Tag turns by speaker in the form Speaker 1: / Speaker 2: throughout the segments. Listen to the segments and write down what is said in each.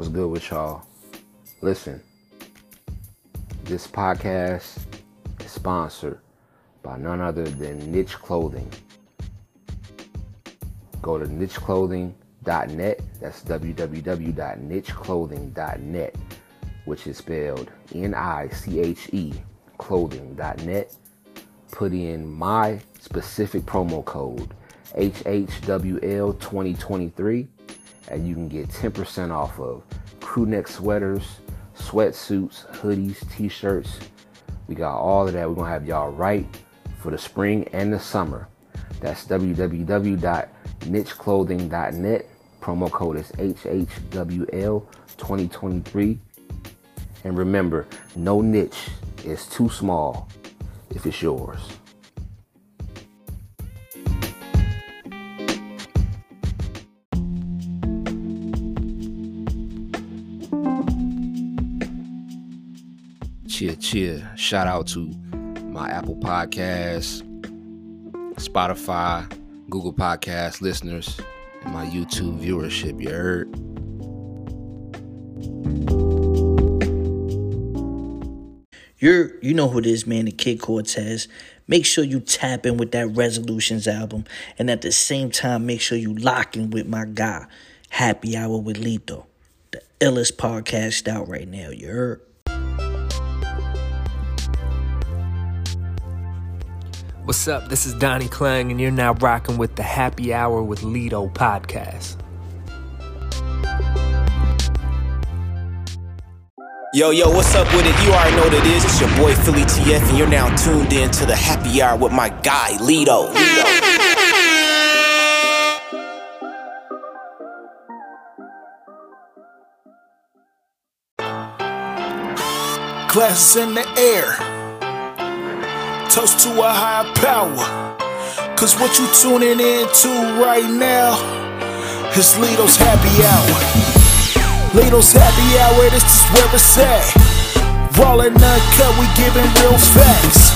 Speaker 1: What's good with y'all? Listen, this podcast is sponsored by none other than Niche Clothing. Go to nicheclothing.net. That's www.nicheclothing.net, which is spelled N I C H E clothing.net. Put in my specific promo code HHWL2023 and you can get 10% off of crew neck sweaters, sweatsuits, hoodies, t-shirts. We got all of that. We're gonna have y'all right for the spring and the summer. That's www.nicheclothing.net. Promo code is HHWL2023. And remember, no niche is too small if it's yours. Cheer, cheer. Shout out to my Apple Podcasts, Spotify, Google Podcast listeners, and my YouTube viewership. You heard?
Speaker 2: You're you know who it is, man, the Kid Cortez. Make sure you tap in with that Resolutions album. And at the same time, make sure you lock in with my guy, Happy Hour with Lito. The illest podcast out right now, you heard?
Speaker 3: What's up? This is Donnie Klang, and you're now rocking with the Happy Hour with Lito podcast.
Speaker 4: Yo, yo, what's up with it? You already know what it is. It's your boy Philly TF, and you're now tuned in to the happy hour with my guy, Lito.
Speaker 5: Glasses in the air. Toast to a higher power. Cause what you tuning in to right now is Lito's happy hour. Lito's happy hour, this is where it's at. Raw and uncut, we giving real facts.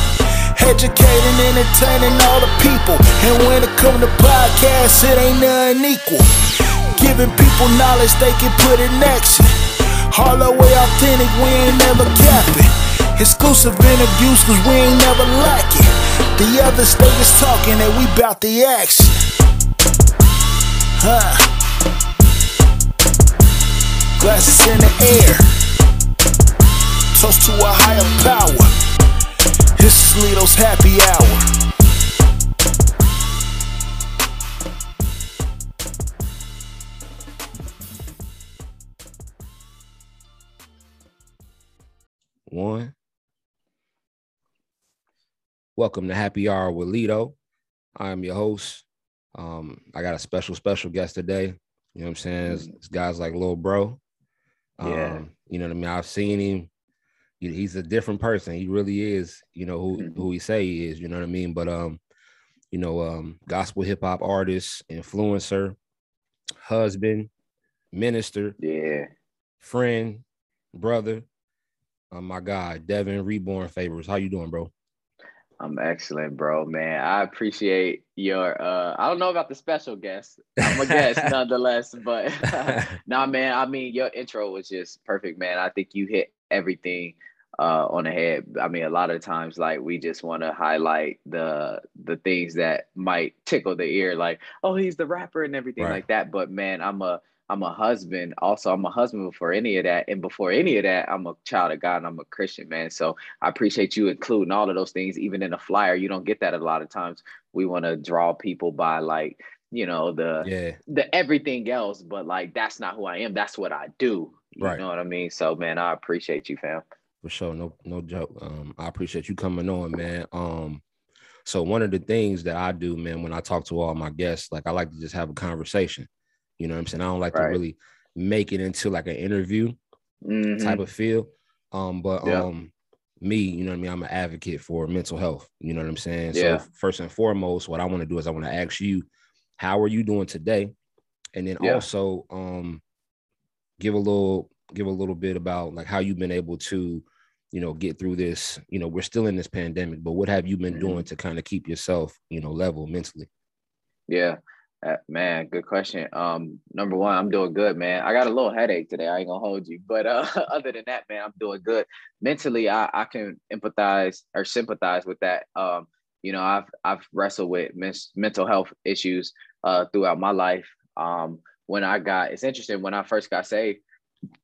Speaker 5: Educating, entertaining all the people. And when it come to podcasts, it ain't nothing equal. Giving people knowledge they can put in action. All the way authentic, we ain't never capping. Exclusive interviews, cause we ain't never lacking. The other state is talking and we bout the action. Huh. Glasses in the air. Toast to a higher power. This is Lito's happy hour.
Speaker 1: One. Welcome to Happy Hour with Lito. I'm your host. Um, I got a special, special guest today. You know what I'm saying? It's, it's guys like Lil Bro. Um,
Speaker 6: Yeah.
Speaker 1: You know what I mean? I've seen him. He- He's a different person. He really is. You know who who he say he is. You know what I mean? But um, you know, um, gospel hip hop artist, influencer, husband, minister,
Speaker 6: Yeah.
Speaker 1: friend, brother. Um, my God, Devin Reborn Favors. How you doing, bro?
Speaker 6: I'm excellent, bro, man. I appreciate your uh I don't know about the special guest. I'm a guest nonetheless, but nah man, I mean your intro was just perfect, man. I think you hit everything uh on the head. I mean, a lot of times like we just want to highlight the the things that might tickle the ear, like, oh, he's the rapper and everything
Speaker 1: Right.
Speaker 6: like that. But man, I'm a I'm a husband. Also, I'm a husband before any of that. And before any of that, I'm a child of God and I'm a Christian, man. So I appreciate you including all of those things, even in a flyer. You don't get that a lot of times. We want to draw people by like, you know, the
Speaker 1: yeah,
Speaker 6: the everything else, but like that's not who I am. That's what I do. You
Speaker 1: Right.
Speaker 6: know what I mean? So man, I appreciate you, fam.
Speaker 1: for sure. No, no joke. Um, I appreciate you coming on, man. Um, so one of the things that I do, man, when I talk to all my guests, like I like to just have a conversation. You know what I'm saying? I don't like to really make it into like an interview
Speaker 6: Mhm.
Speaker 1: type of feel. Um, but
Speaker 6: Yeah.
Speaker 1: um, me, you know what I mean? I'm an advocate for mental health. You know what I'm saying?
Speaker 6: Yeah.
Speaker 1: So first and foremost, what I want to do is I want to ask you, how are you doing today? And then
Speaker 6: Yeah.
Speaker 1: also um give a little give a little bit about like how you've been able to, you know, get through this. You know, we're still in this pandemic, but what have you been
Speaker 6: Mhm.
Speaker 1: doing to kind of keep yourself, you know, level mentally?
Speaker 6: Yeah. Uh, man, good question. Um, number one, I'm doing good, man. I got a little headache today. I ain't gonna hold you, but uh, other than that, man, I'm doing good. Mentally, I, I can empathize or sympathize with that. Um, you know, I've I've wrestled with mis- mental health issues uh, throughout my life. Um, when I got, it's interesting when I first got saved,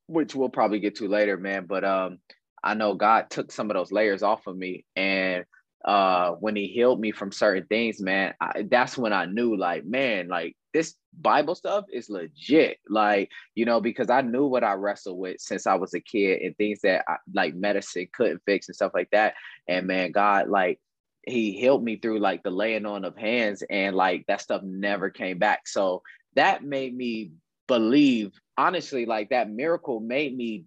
Speaker 6: which we'll probably get to later, man. But um, I know God took some of those layers off of me, and uh when he healed me from certain things man I, that's when i knew like man like this bible stuff is legit. Like you know because i knew what i wrestled with since i was a kid and things that I, like medicine couldn't fix and stuff like that. And man god like he healed me through like the laying on of hands and like that stuff never came back. So that made me believe honestly like that miracle made me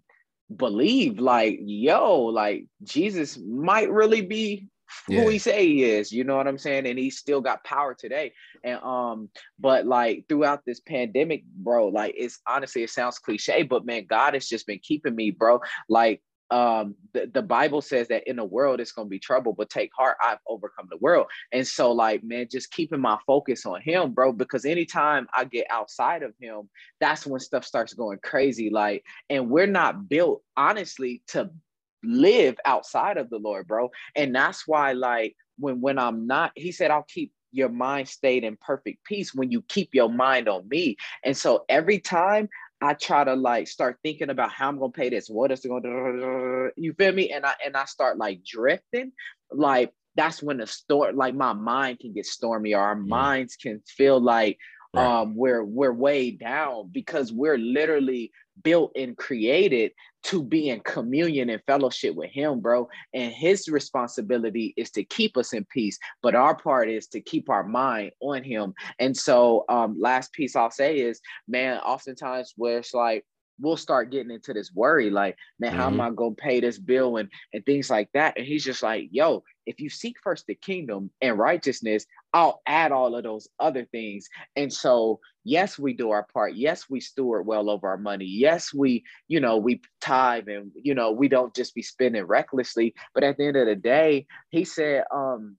Speaker 6: believe like yo like jesus might really be yeah. who he say he is you know what i'm saying? And he's still got power today. And um but like throughout this pandemic bro like it's honestly it sounds cliche but man god has just been keeping me bro. Like um the, the bible says that in the world it's going to be trouble but take heart i've overcome the world. And so like man just keeping my focus on him bro because anytime i get outside of him that's when stuff starts going crazy. Like and we're not built honestly to live outside of the Lord, bro. And that's why, like, when when I'm not, he said, I'll keep your mind stayed in perfect peace when you keep your mind on me. And so every time I try to like start thinking about how I'm gonna pay this, what is it gonna you feel me? And I and I start like drifting, like that's when the storm, like my mind can get stormy, or our minds can feel like um we're we're way down because we're literally built and created to be in communion and fellowship with him, bro. And his responsibility is to keep us in peace, but our part is to keep our mind on him. And so, um, last piece I'll say is, man, oftentimes where it's like, we'll start getting into this worry like man how mm-hmm. am i going to pay this bill and and things like that and he's just like yo if you seek first the kingdom and righteousness i'll add all of those other things. And so yes we do our part. Yes we steward well over our money. Yes we you know we tithe and you know we don't just be spending recklessly. But at the end of the day he said um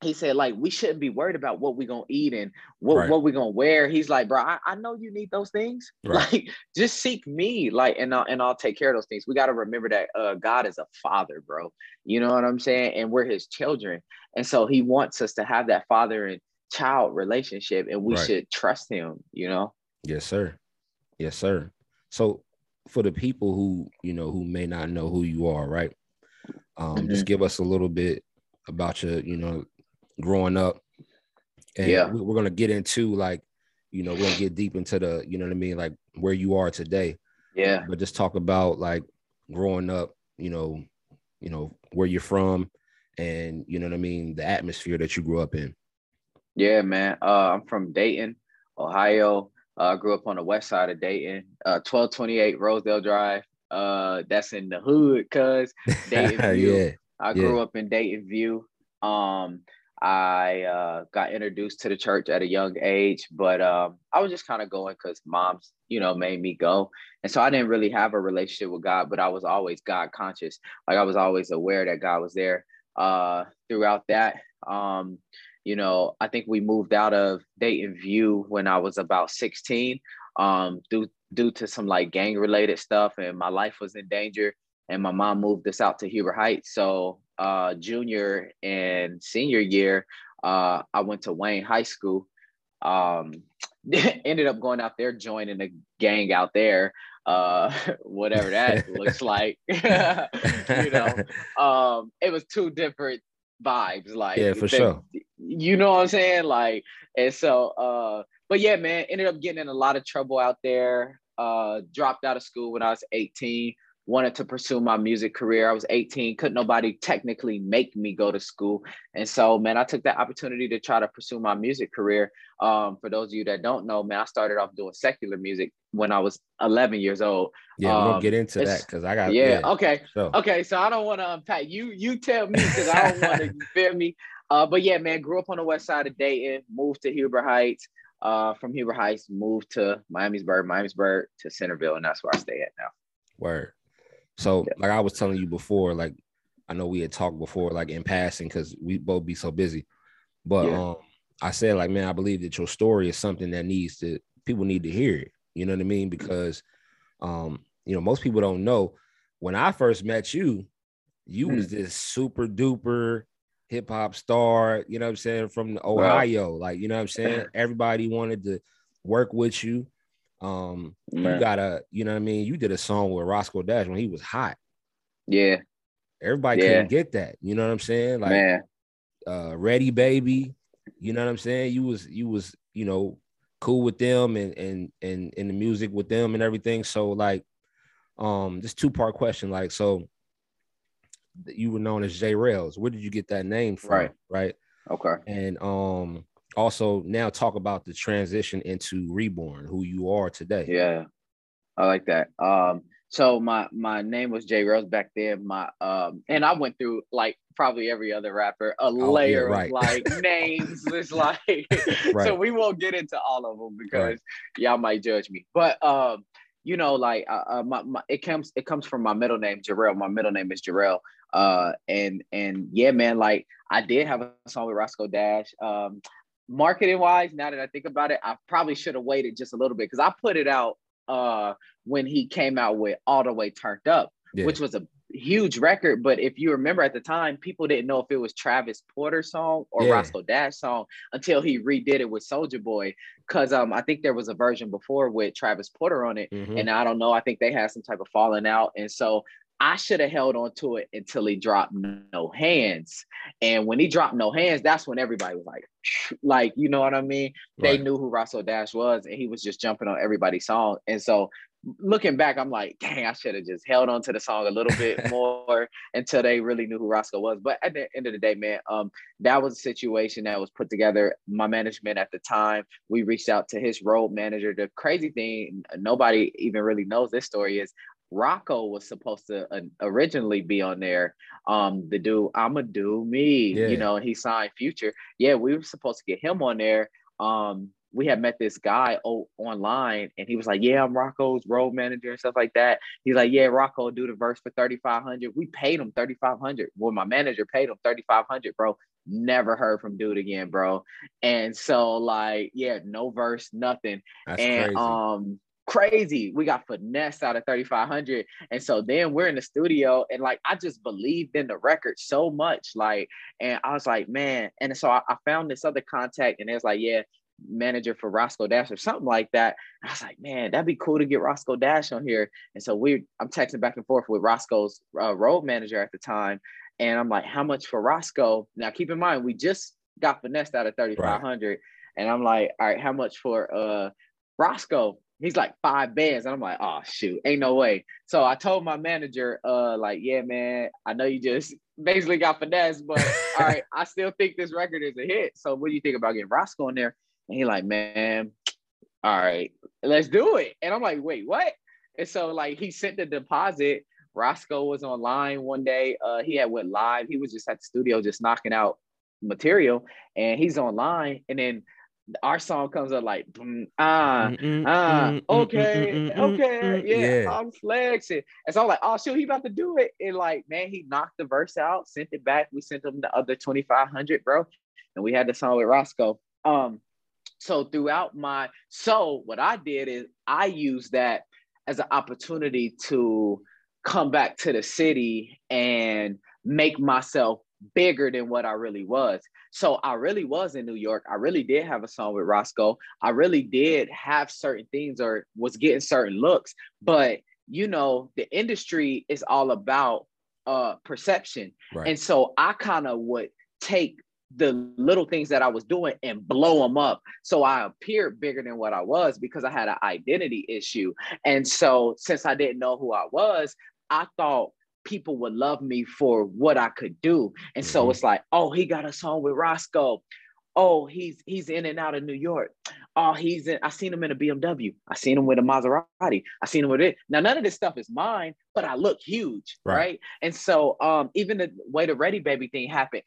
Speaker 6: he said like we shouldn't be worried about what we're gonna eat and what, right. what we're gonna wear. He's like bro I, I know you need those things. Right. like just seek me like and I'll, and I'll take care of those things. We got to remember that uh, god is a father bro. You know what i'm saying? And we're his children. And so he wants us to have that father and child relationship and we right. should trust him you know?
Speaker 1: Yes sir. Yes sir. So for the people who you know who may not know who you are right um mm-hmm. just give us a little bit about your you know growing up. And yeah. we're gonna get into like, you know, we're gonna get deep into the, you know what I mean, like where you are today.
Speaker 6: Yeah.
Speaker 1: But just talk about like growing up, you know, you know, where you're from and you know what I mean, the atmosphere that you grew up in.
Speaker 6: Yeah, man. Uh, I'm from Dayton, Ohio. I uh, grew up on the west side of Dayton, uh, 1228 Rosedale Drive. Uh, that's in the hood, cuz Dayton View. yeah. I grew yeah. up in Dayton View. Um, I uh, got introduced to the church at a young age, but um, I was just kind of going because mom's, you know, made me go. And so I didn't really have a relationship with God, but I was always God conscious. Like I was always aware that God was there uh, throughout that. Um, you know, I think we moved out of Dayton View when I was about 16 um, due, due to some like gang related stuff, and my life was in danger. And my mom moved us out to Huber Heights. So uh, junior and senior year, uh, I went to Wayne High School. Um, ended up going out there, joining a gang out there, uh, whatever that looks like. you know, um, it was two different vibes. Like,
Speaker 1: yeah, for they, sure.
Speaker 6: You know what I'm saying? Like, and so, uh, but yeah, man, ended up getting in a lot of trouble out there. Uh, dropped out of school when I was 18 wanted to pursue my music career. I was 18, couldn't nobody technically make me go to school. And so, man, I took that opportunity to try to pursue my music career. Um, for those of you that don't know, man, I started off doing secular music when I was 11 years old.
Speaker 1: Yeah, um, we'll get into that because I got
Speaker 6: yeah, yeah. Okay, so. okay. So I don't want to unpack. You you tell me because I don't want to. you feel me? Uh, but yeah, man, grew up on the west side of Dayton, moved to Huber Heights. Uh, from Huber Heights, moved to Miamisburg, Miamisburg to Centerville, and that's where I stay at now.
Speaker 1: Word. So, yeah. like I was telling you before, like I know we had talked before, like in passing, because we both be so busy. But yeah. um, I said like, man, I believe that your story is something that needs to people need to hear it. You know what I mean? Because um, you know, most people don't know when I first met you, you mm. was this super duper hip hop star, you know what I'm saying, from Ohio. Wow. Like, you know what I'm saying? Everybody wanted to work with you. Um, Man. you got a, you know what I mean? You did a song with Roscoe Dash when he was hot.
Speaker 6: Yeah.
Speaker 1: Everybody yeah. couldn't get that. You know what I'm saying? Like Man. uh Ready Baby, you know what I'm saying? You was you was, you know, cool with them and and and in the music with them and everything. So like um this two-part question. Like, so you were known as J Rails. Where did you get that name from?
Speaker 6: Right.
Speaker 1: Right.
Speaker 6: Okay.
Speaker 1: And um also now talk about the transition into reborn, who you are today.
Speaker 6: Yeah. I like that. Um so my my name was J Rails back then. My um and I went through like probably every other rapper a oh, layer yeah, right. of like names. It's like right. so we won't get into all of them because right. y'all might judge me. But um you know, like uh, uh, my, my, it comes it comes from my middle name Jarrell. My middle name is Jarrell. Uh, and and yeah, man, like I did have a song with Roscoe Dash. Um, marketing wise, now that I think about it, I probably should have waited just a little bit because I put it out uh when he came out with All the Way Turned Up, yeah. which was a huge record. But if you remember at the time, people didn't know if it was Travis Porter song or yeah. Roscoe Dash song until he redid it with Soulja Boy. Cause um I think there was a version before with Travis Porter on it. Mm-hmm. And I don't know, I think they had some type of falling out. And so I should have held on to it until he dropped no hands. And when he dropped no hands, that's when everybody was like, like, you know what I mean? Right. They knew who Roscoe Dash was, and he was just jumping on everybody's song. And so looking back, I'm like, dang, I should have just held on to the song a little bit more until they really knew who Roscoe was. But at the end of the day, man, um, that was a situation that was put together. My management at the time, we reached out to his road manager. The crazy thing, nobody even really knows this story is Rocko was supposed to uh, originally be on there. Um, the dude, I'ma do me, yeah. you know, he signed Future. Yeah, we were supposed to get him on there. Um, we had met this guy o- online, and he was like, "Yeah, I'm Rocko's road manager and stuff like that." He's like, "Yeah, Rocko do the verse for thirty five hundred. We paid him thirty five hundred. Well, my manager paid him thirty five hundred, bro. Never heard from dude again, bro. And so, like, yeah, no verse, nothing. That's and crazy. um crazy. We got finesse out of 3500. And so then we're in the studio and like I just believed in the record so much. Like, and I was like, man. And so I, I found this other contact and it was like, yeah, manager for Roscoe Dash or something like that. And I was like, man, that'd be cool to get Roscoe Dash on here. And so we I'm texting back and forth with Roscoe's uh, road manager at the time. And I'm like, how much for Roscoe? Now keep in mind, we just got finessed out of 3500. Right. And I'm like, all right, how much for uh Roscoe? He's like five bands. And i'm like oh shoot ain't no way. So i told my manager uh like yeah man i know you just basically got finesse but all right i still think this record is a hit. So what do you think about getting roscoe in there? And he like man all right let's do it. And i'm like wait what? And so like he sent the deposit. Roscoe was online one day uh he had went live. He was just at the studio just knocking out material and he's online. And then our song comes up like ah ah okay okay yeah, yeah, I'm flexing. And so I'm like oh shoot he about to do it. And like man he knocked the verse out sent it back. We sent him the other 2500 bro and we had the song with Roscoe. Um so throughout my so what I did is I used that as an opportunity to come back to the city and make myself bigger than what I really was. So I really was in New York. I really did have a song with Roscoe. I really did have certain things or was getting certain looks. But you know, the industry is all about uh perception. Right. And so I kind of would take the little things that I was doing and blow them up. So I appeared bigger than what I was because I had an identity issue. And so since I didn't know who I was, I thought people would love me for what I could do. And so mm-hmm. it's like, oh, he got a song with Roscoe. Oh, he's he's in and out of New York. Oh, he's in. I seen him in a BMW. I seen him with a Maserati. I seen him with it. Now, none of this stuff is mine, but I look huge, right? right? And so, um, even the way the Ready Baby thing happened,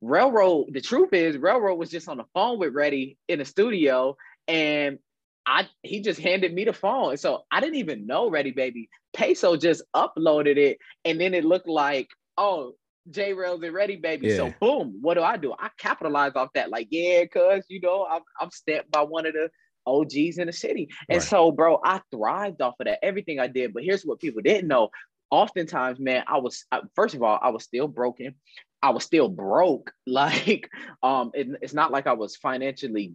Speaker 6: Railroad. The truth is, Railroad was just on the phone with Ready in the studio, and I he just handed me the phone. And so I didn't even know Ready Baby. Peso just uploaded it and then it looked like, oh, J Rails and Ready Baby.
Speaker 1: Yeah.
Speaker 6: So boom, what do I do? I capitalize off that. Like, yeah, cuz you know, I'm I'm stamped by one of the OGs in the city. And
Speaker 1: Right.
Speaker 6: so, bro, I thrived off of that. Everything I did. But here's what people didn't know. Oftentimes, man, I was first of all, I was still broken. I was still broke. Like, um, it, it's not like I was financially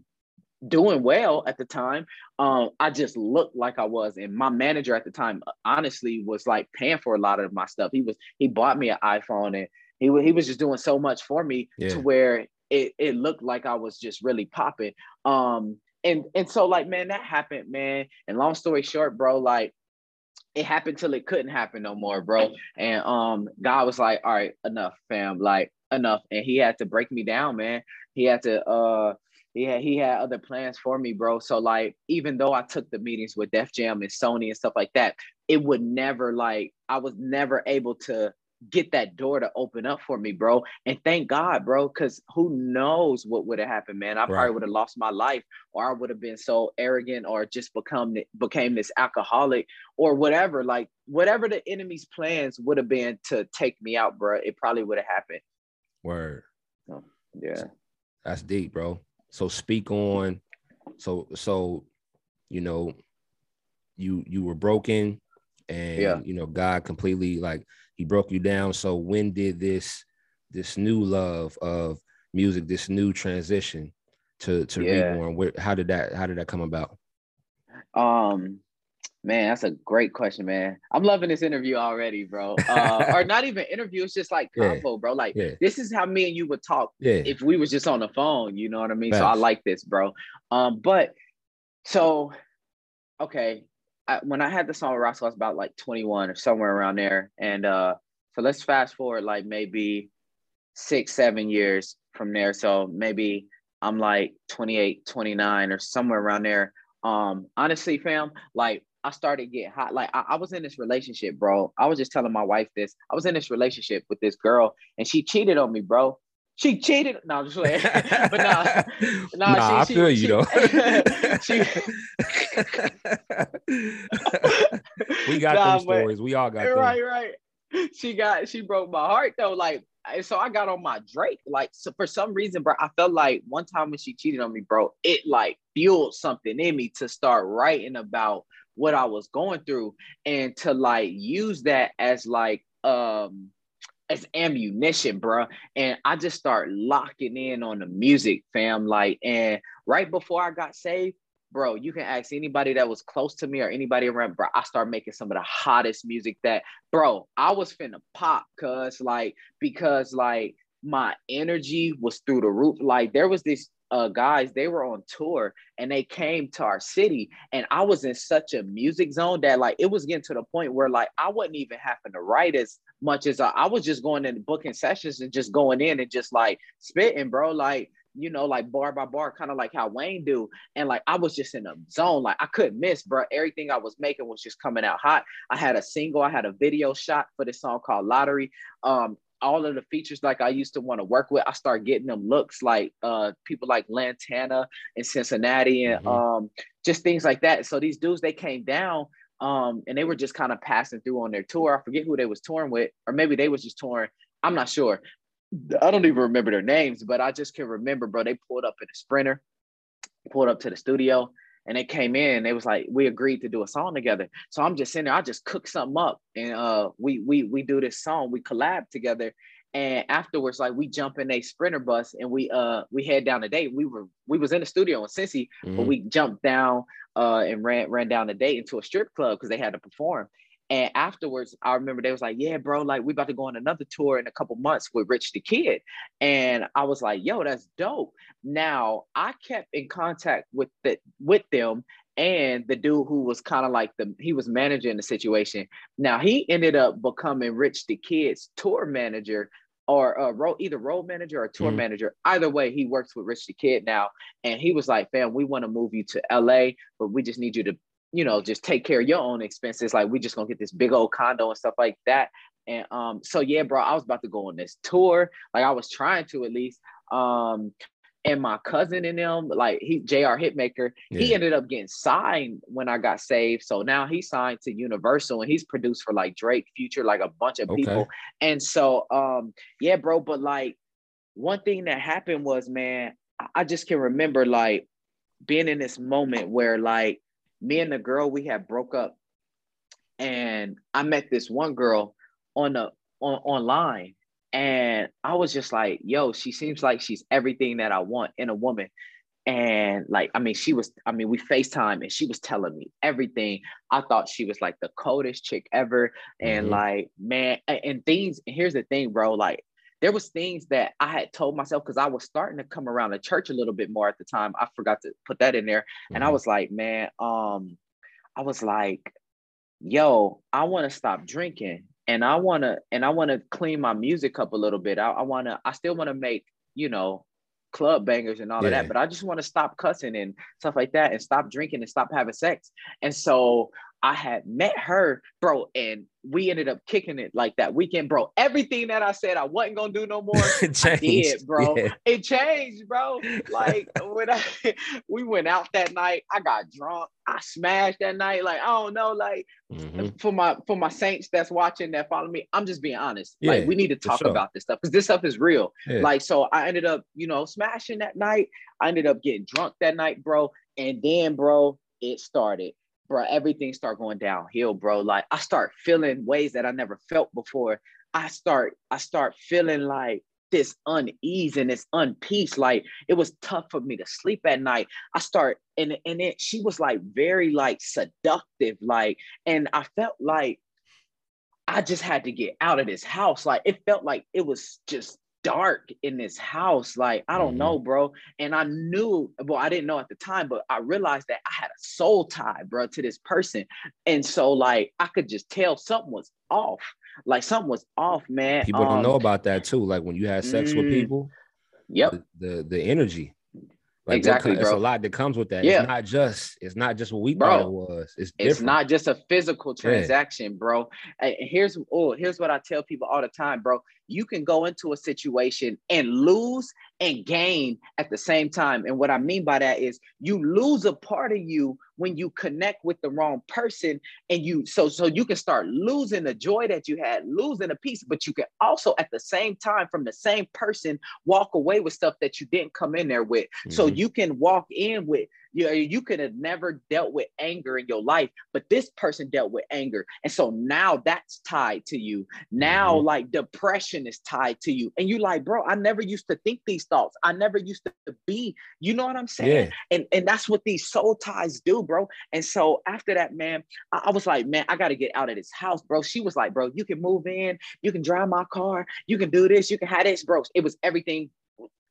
Speaker 6: doing well at the time. Um, I just looked like I was, and my manager at the time, honestly, was like paying for a lot of my stuff. He was he bought me an iPhone, and he he was just doing so much for me
Speaker 1: Yeah.
Speaker 6: to where it it looked like I was just really popping. Um, and and so like man, that happened, man. And long story short, bro, like it happened till it couldn't happen no more, bro. And um, God was like, all right, enough, fam, like enough. And he had to break me down, man. He had to uh he had he had other plans for me, bro. So like even though I took the meetings with Def Jam and Sony and stuff like that, it would never like I was never able to get that door to open up for me, bro. And thank God, bro, because who knows what would have happened, man. I probably would have lost my life, or I would have been so arrogant, or just become became this alcoholic, or whatever. Like whatever the enemy's plans would have been to take me out, bro. It probably would have happened.
Speaker 1: Word.
Speaker 6: Yeah.
Speaker 1: That's deep, bro. So speak on so so you know you you were broken and
Speaker 6: Yeah.
Speaker 1: you know God completely like he broke you down. So when did this this new love of music, this new transition to to
Speaker 6: Yeah.
Speaker 1: reborn? Where how did that how did that come about?
Speaker 6: Um, man, that's a great question, man. I'm loving this interview already, bro. Uh, or not even interview, it's just like
Speaker 1: Yeah.
Speaker 6: convo, bro. Like
Speaker 1: Yeah.
Speaker 6: this is how me and you would talk
Speaker 1: Yeah.
Speaker 6: if we was just on the phone, you know what I mean? So I like this, bro. Um, but so okay, I, when I had the song with Roscoe, I was about like 21 or somewhere around there. And uh, so let's fast forward like maybe six, seven years from there. So maybe I'm like 28, 29 or somewhere around there. Um, honestly, fam, like I started getting hot. Like I, I was in this relationship, bro. I was just telling my wife this. I was in this relationship with this girl, and she cheated on me, bro. She cheated. No, I'm just playing. but nah, nah,
Speaker 1: Nah,
Speaker 6: she-
Speaker 1: I feel
Speaker 6: she-
Speaker 1: you though.
Speaker 6: she-
Speaker 1: we got
Speaker 6: Nah,
Speaker 1: them
Speaker 6: but-
Speaker 1: stories. We all got them.
Speaker 6: right, right. She got she broke my heart though. Like, so I got on my Drake. Like, so for some reason, bro, I felt like one time when she cheated on me, bro, it like fueled something in me to start writing about what I was going through and to like use that as like um as ammunition, bro. And I just start locking in on the music, fam. Like, and right before I got saved, bro, you can ask anybody that was close to me or anybody around, bro. I started making some of the hottest music that, bro, I was finna pop, cause like, because like my energy was through the roof. Like, there was this uh guys, they were on tour and they came to our city, and I was in such a music zone that like it was getting to the point where like I wasn't even having to write as much as I, I was just going in booking sessions and just going in and just like spitting, bro. Like, you know, like bar by bar, kind of like how Wayne do. And like I was just in a zone, like I couldn't miss, bro. Everything I was making was just coming out hot. I had a single, I had a video shot for this song called Lottery. Um, all of the features like I used to want to work with, I started getting them looks like uh people like Lantana and Cincinnati and
Speaker 1: Mhm.
Speaker 6: um just things like that. So these dudes they came down um and they were just kind of passing through on their tour. I forget who they was touring with, or maybe they was just touring. I'm not sure. I don't even remember their names, but I just can remember, bro. They pulled up in a sprinter, pulled up to the studio, and they came in. They was like, we agreed to do a song together. So I'm just sitting there. I just cook something up, and uh, we we we do this song. We collab together, and afterwards, like we jump in a sprinter bus and we uh we head down the date. We were we was in the studio in Cincy, but
Speaker 1: Mhm.
Speaker 6: we jumped down uh and ran ran down the date into a strip club because they had to perform. And afterwards, I remember they was like, "Yeah, bro, like we about to go on another tour in a couple months with Rich the Kid," and I was like, "Yo, that's dope." Now I kept in contact with the with them and the dude who was kind of like the he was managing the situation. Now he ended up becoming Rich the Kid's tour manager or uh, road, either road manager or tour
Speaker 1: Mhm.
Speaker 6: manager. Either way, he works with Rich the Kid now, and he was like, "Fam, we want to move you to LA, but we just need you to." You know, just take care of your own expenses. Like we just gonna get this big old condo and stuff like that. And um, so yeah, bro, I was about to go on this tour. Like I was trying to at least. Um, and my cousin and them, like he JR Hitmaker, yeah. he ended up getting signed when I got saved. So now he's signed to Universal and he's produced for like Drake, Future, like a bunch of okay. people. And so um, yeah, bro, but like one thing that happened was, man, I just can remember like being in this moment where like me and the girl we had broke up and I met this one girl on the on online and I was just like, yo, she seems like she's everything that I want in a woman. And like, I mean, she was, I mean, we FaceTime and she was telling me everything. I thought she was like the coldest chick ever. And mm-hmm. like, man, and things, and here's the thing, bro, like there was things that I had told myself because I was starting to come around the church a little bit more at the time. I forgot to put that in there. Mm-hmm. And I mm-hmm. was like, man, um, I was like, yo, I want to stop drinking and I want to and I want to clean my music up a little bit. I, I want to I still want to make, you know, club bangers and all yeah. of that, but I just want to stop cussing and stuff like that and stop drinking and stop having sex. And so I had met her, bro, and we ended up kicking it like that weekend, bro. Everything that I said I wasn't gonna do no more, I did, bro. Yeah. It changed, bro. Like when I we went out that night, I got drunk, I smashed that night. Like I don't know, like mm-hmm. for my for my saints that's watching that follow me, I'm just being honest. Yeah, like we need to talk sure. about this stuff because this stuff is real. Yeah. Like so, I ended up, you know, smashing that night. I ended up getting drunk that night, bro. And then, bro, it started bro, everything start going downhill, bro. Like I start feeling ways that I never felt before. I start, I start feeling like this unease and this unpeace. Like it was tough for me to sleep at night. I start and and it she was like very like seductive, like, and I felt like I just had to get out of this house. Like it felt like it was just dark in this house. Like, I don't mm-hmm. know, bro. And I knew, well, I didn't know at the time, but I realized that I had a soul tie, bro, to this person. And so, like, I could just tell something was off. Like, something was off, man.
Speaker 1: People um, don't know about that too. Like, when you have sex mm, with people,
Speaker 6: yep,
Speaker 1: the, the, the energy. Like exactly, bro. It's a lot that comes with that. Yeah. It's not just it's not just what we bro, thought it was. It's different.
Speaker 6: It's not just a physical transaction, yeah. bro. And here's oh, here's what I tell people all the time, bro you can go into a situation and lose and gain at the same time. And what I mean by that is you lose a part of you when you connect with the wrong person and you so so you can start losing the joy that you had, losing a piece, but you can also at the same time from the same person walk away with stuff that you didn't come in there with. Mm-hmm. So you can walk in with you you could have never dealt with anger in your life, but this person dealt with anger. And so now that's tied to you. Now, mm-hmm. like depression is tied to you. And you're like, bro, I never used to think these thoughts. I never used to be, you know what I'm saying? Yeah. And, and that's what these soul ties do, bro. And so after that, man, I, I was like, man, I got to get out of this house, bro. She was like, bro, you can move in, you can drive my car, you can do this, you can have this, bro. It was everything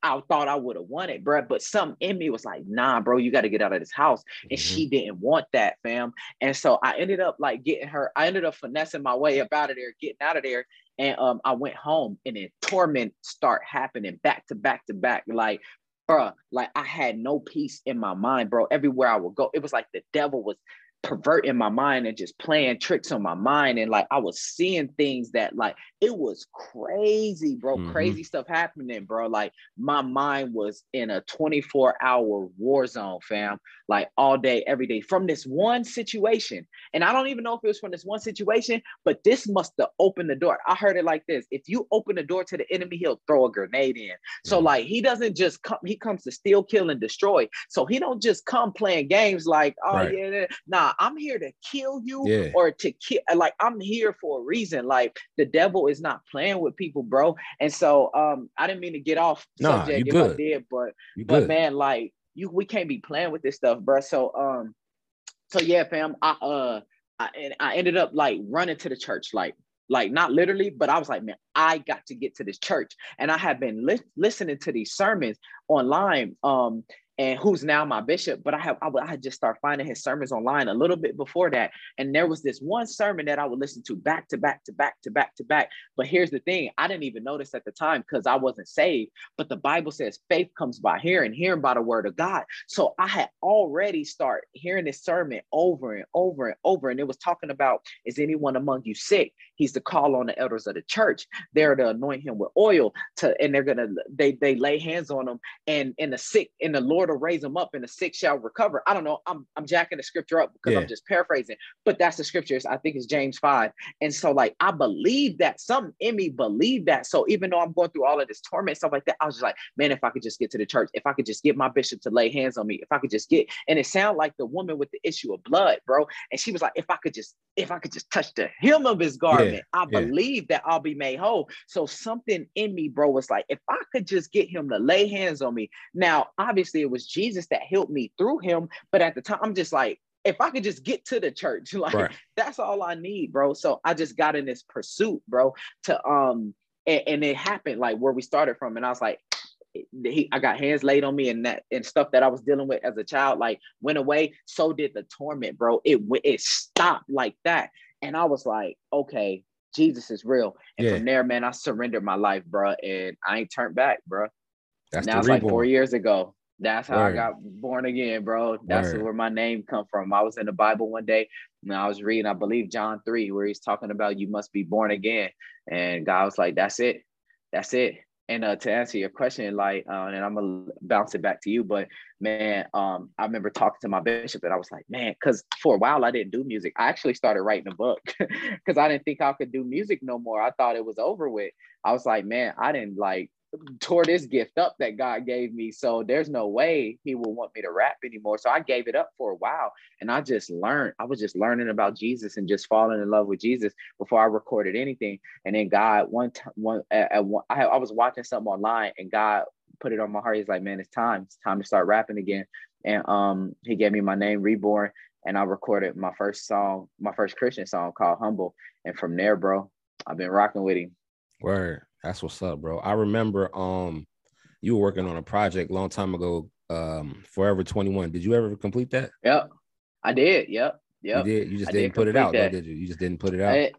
Speaker 6: I thought I would have wanted, bro. But something in me was like, nah, bro, you got to get out of this house. And mm-hmm. she didn't want that, fam. And so I ended up like getting her, I ended up finessing my way up out of there, getting out of there. And um, I went home and then torment start happening back to back to back. Like, bro, like I had no peace in my mind, bro. Everywhere I would go, it was like the devil was perverting my mind and just playing tricks on my mind. And like I was seeing things that like it was crazy bro. Mm-hmm. crazy stuff happening bro. Like my mind was in a 24 hour war zone fam. Like all day every day from this one situation. And I don't even know if it was from this one situation but this must have opened the door. I heard it like this. If you open the door to the enemy he'll throw a grenade in. So mm-hmm. like he doesn't just come he comes to steal kill and destroy. So he don't just come playing games like oh right. yeah. Nah I'm here to kill you yeah. or to kill. Like I'm here for a reason. Like the devil is not playing with people, bro. And so um, I didn't mean to get off
Speaker 1: nah, subject if good. I
Speaker 6: did, but you but good. man, like you, we can't be playing with this stuff, bro. So um, so yeah, fam. I uh, I, and I ended up like running to the church, like like not literally, but I was like, man, I got to get to this church, and I have been li- listening to these sermons online. Um, and who's now my bishop. But I have I, would, I just start finding his sermons online a little bit before that, and there was this one sermon that I would listen to back to back to back to back to back. But here's the thing: I didn't even notice at the time because I wasn't saved. But the Bible says faith comes by hearing, hearing by the word of God. So I had already start hearing this sermon over and over and over, and it was talking about is anyone among you sick? He's to call on the elders of the church. They're to anoint him with oil to and they're gonna they they lay hands on him and and the sick and the Lord will raise them up and the sick shall recover. I don't know. I'm I'm jacking the scripture up because yeah. I'm just paraphrasing, but that's the scriptures. I think it's James 5. And so like I believe that some in me believe that. So even though I'm going through all of this torment, stuff like that, I was just like, man, if I could just get to the church, if I could just get my bishop to lay hands on me, if I could just get, and it sounded like the woman with the issue of blood, bro. And she was like, if I could just, if I could just touch the hem of his garment, yeah, I yeah. believe that I'll be made whole. So something in me, bro, was like, if I could just get him to lay hands on me. Now, obviously, it was Jesus that helped me through him, but at the time, I'm just like, if I could just get to the church, like right. that's all I need, bro. So I just got in this pursuit, bro, to um, and, and it happened like where we started from, and I was like, he, I got hands laid on me and that and stuff that I was dealing with as a child like went away. So did the torment, bro. It it stopped like that, and I was like, okay, Jesus is real. And yeah. from there, man, I surrendered my life, bro, and I ain't turned back, bro. That's now it's like four years ago. That's how Word. I got born again, bro. That's Word. where my name come from. I was in the Bible one day and I was reading, I believe John 3, where he's talking about you must be born again. And God was like, That's it. That's it. And uh, to answer your question, like, uh, and I'm gonna bounce it back to you, but man, um, I remember talking to my bishop, and I was like, man, because for a while I didn't do music. I actually started writing a book because I didn't think I could do music no more. I thought it was over with. I was like, man, I didn't like tore this gift up that God gave me. So there's no way he will want me to rap anymore. So I gave it up for a while and I just learned. I was just learning about Jesus and just falling in love with Jesus before I recorded anything. And then God, one time, one, at, one I, I was watching something online and God put it on my heart. He's like, man, it's time. It's time to start rapping again. And um, he gave me my name, Reborn. And I recorded my first song, my first Christian song called Humble. And from there, bro, I've been rocking with him.
Speaker 1: Word. That's what's up, bro. I remember um you were working on a project long time ago, um, Forever 21. Did you ever complete that?
Speaker 6: Yep. I did. Yep. Yep.
Speaker 1: You did. You just didn't did put it out, though, did you? You just didn't put it out. I,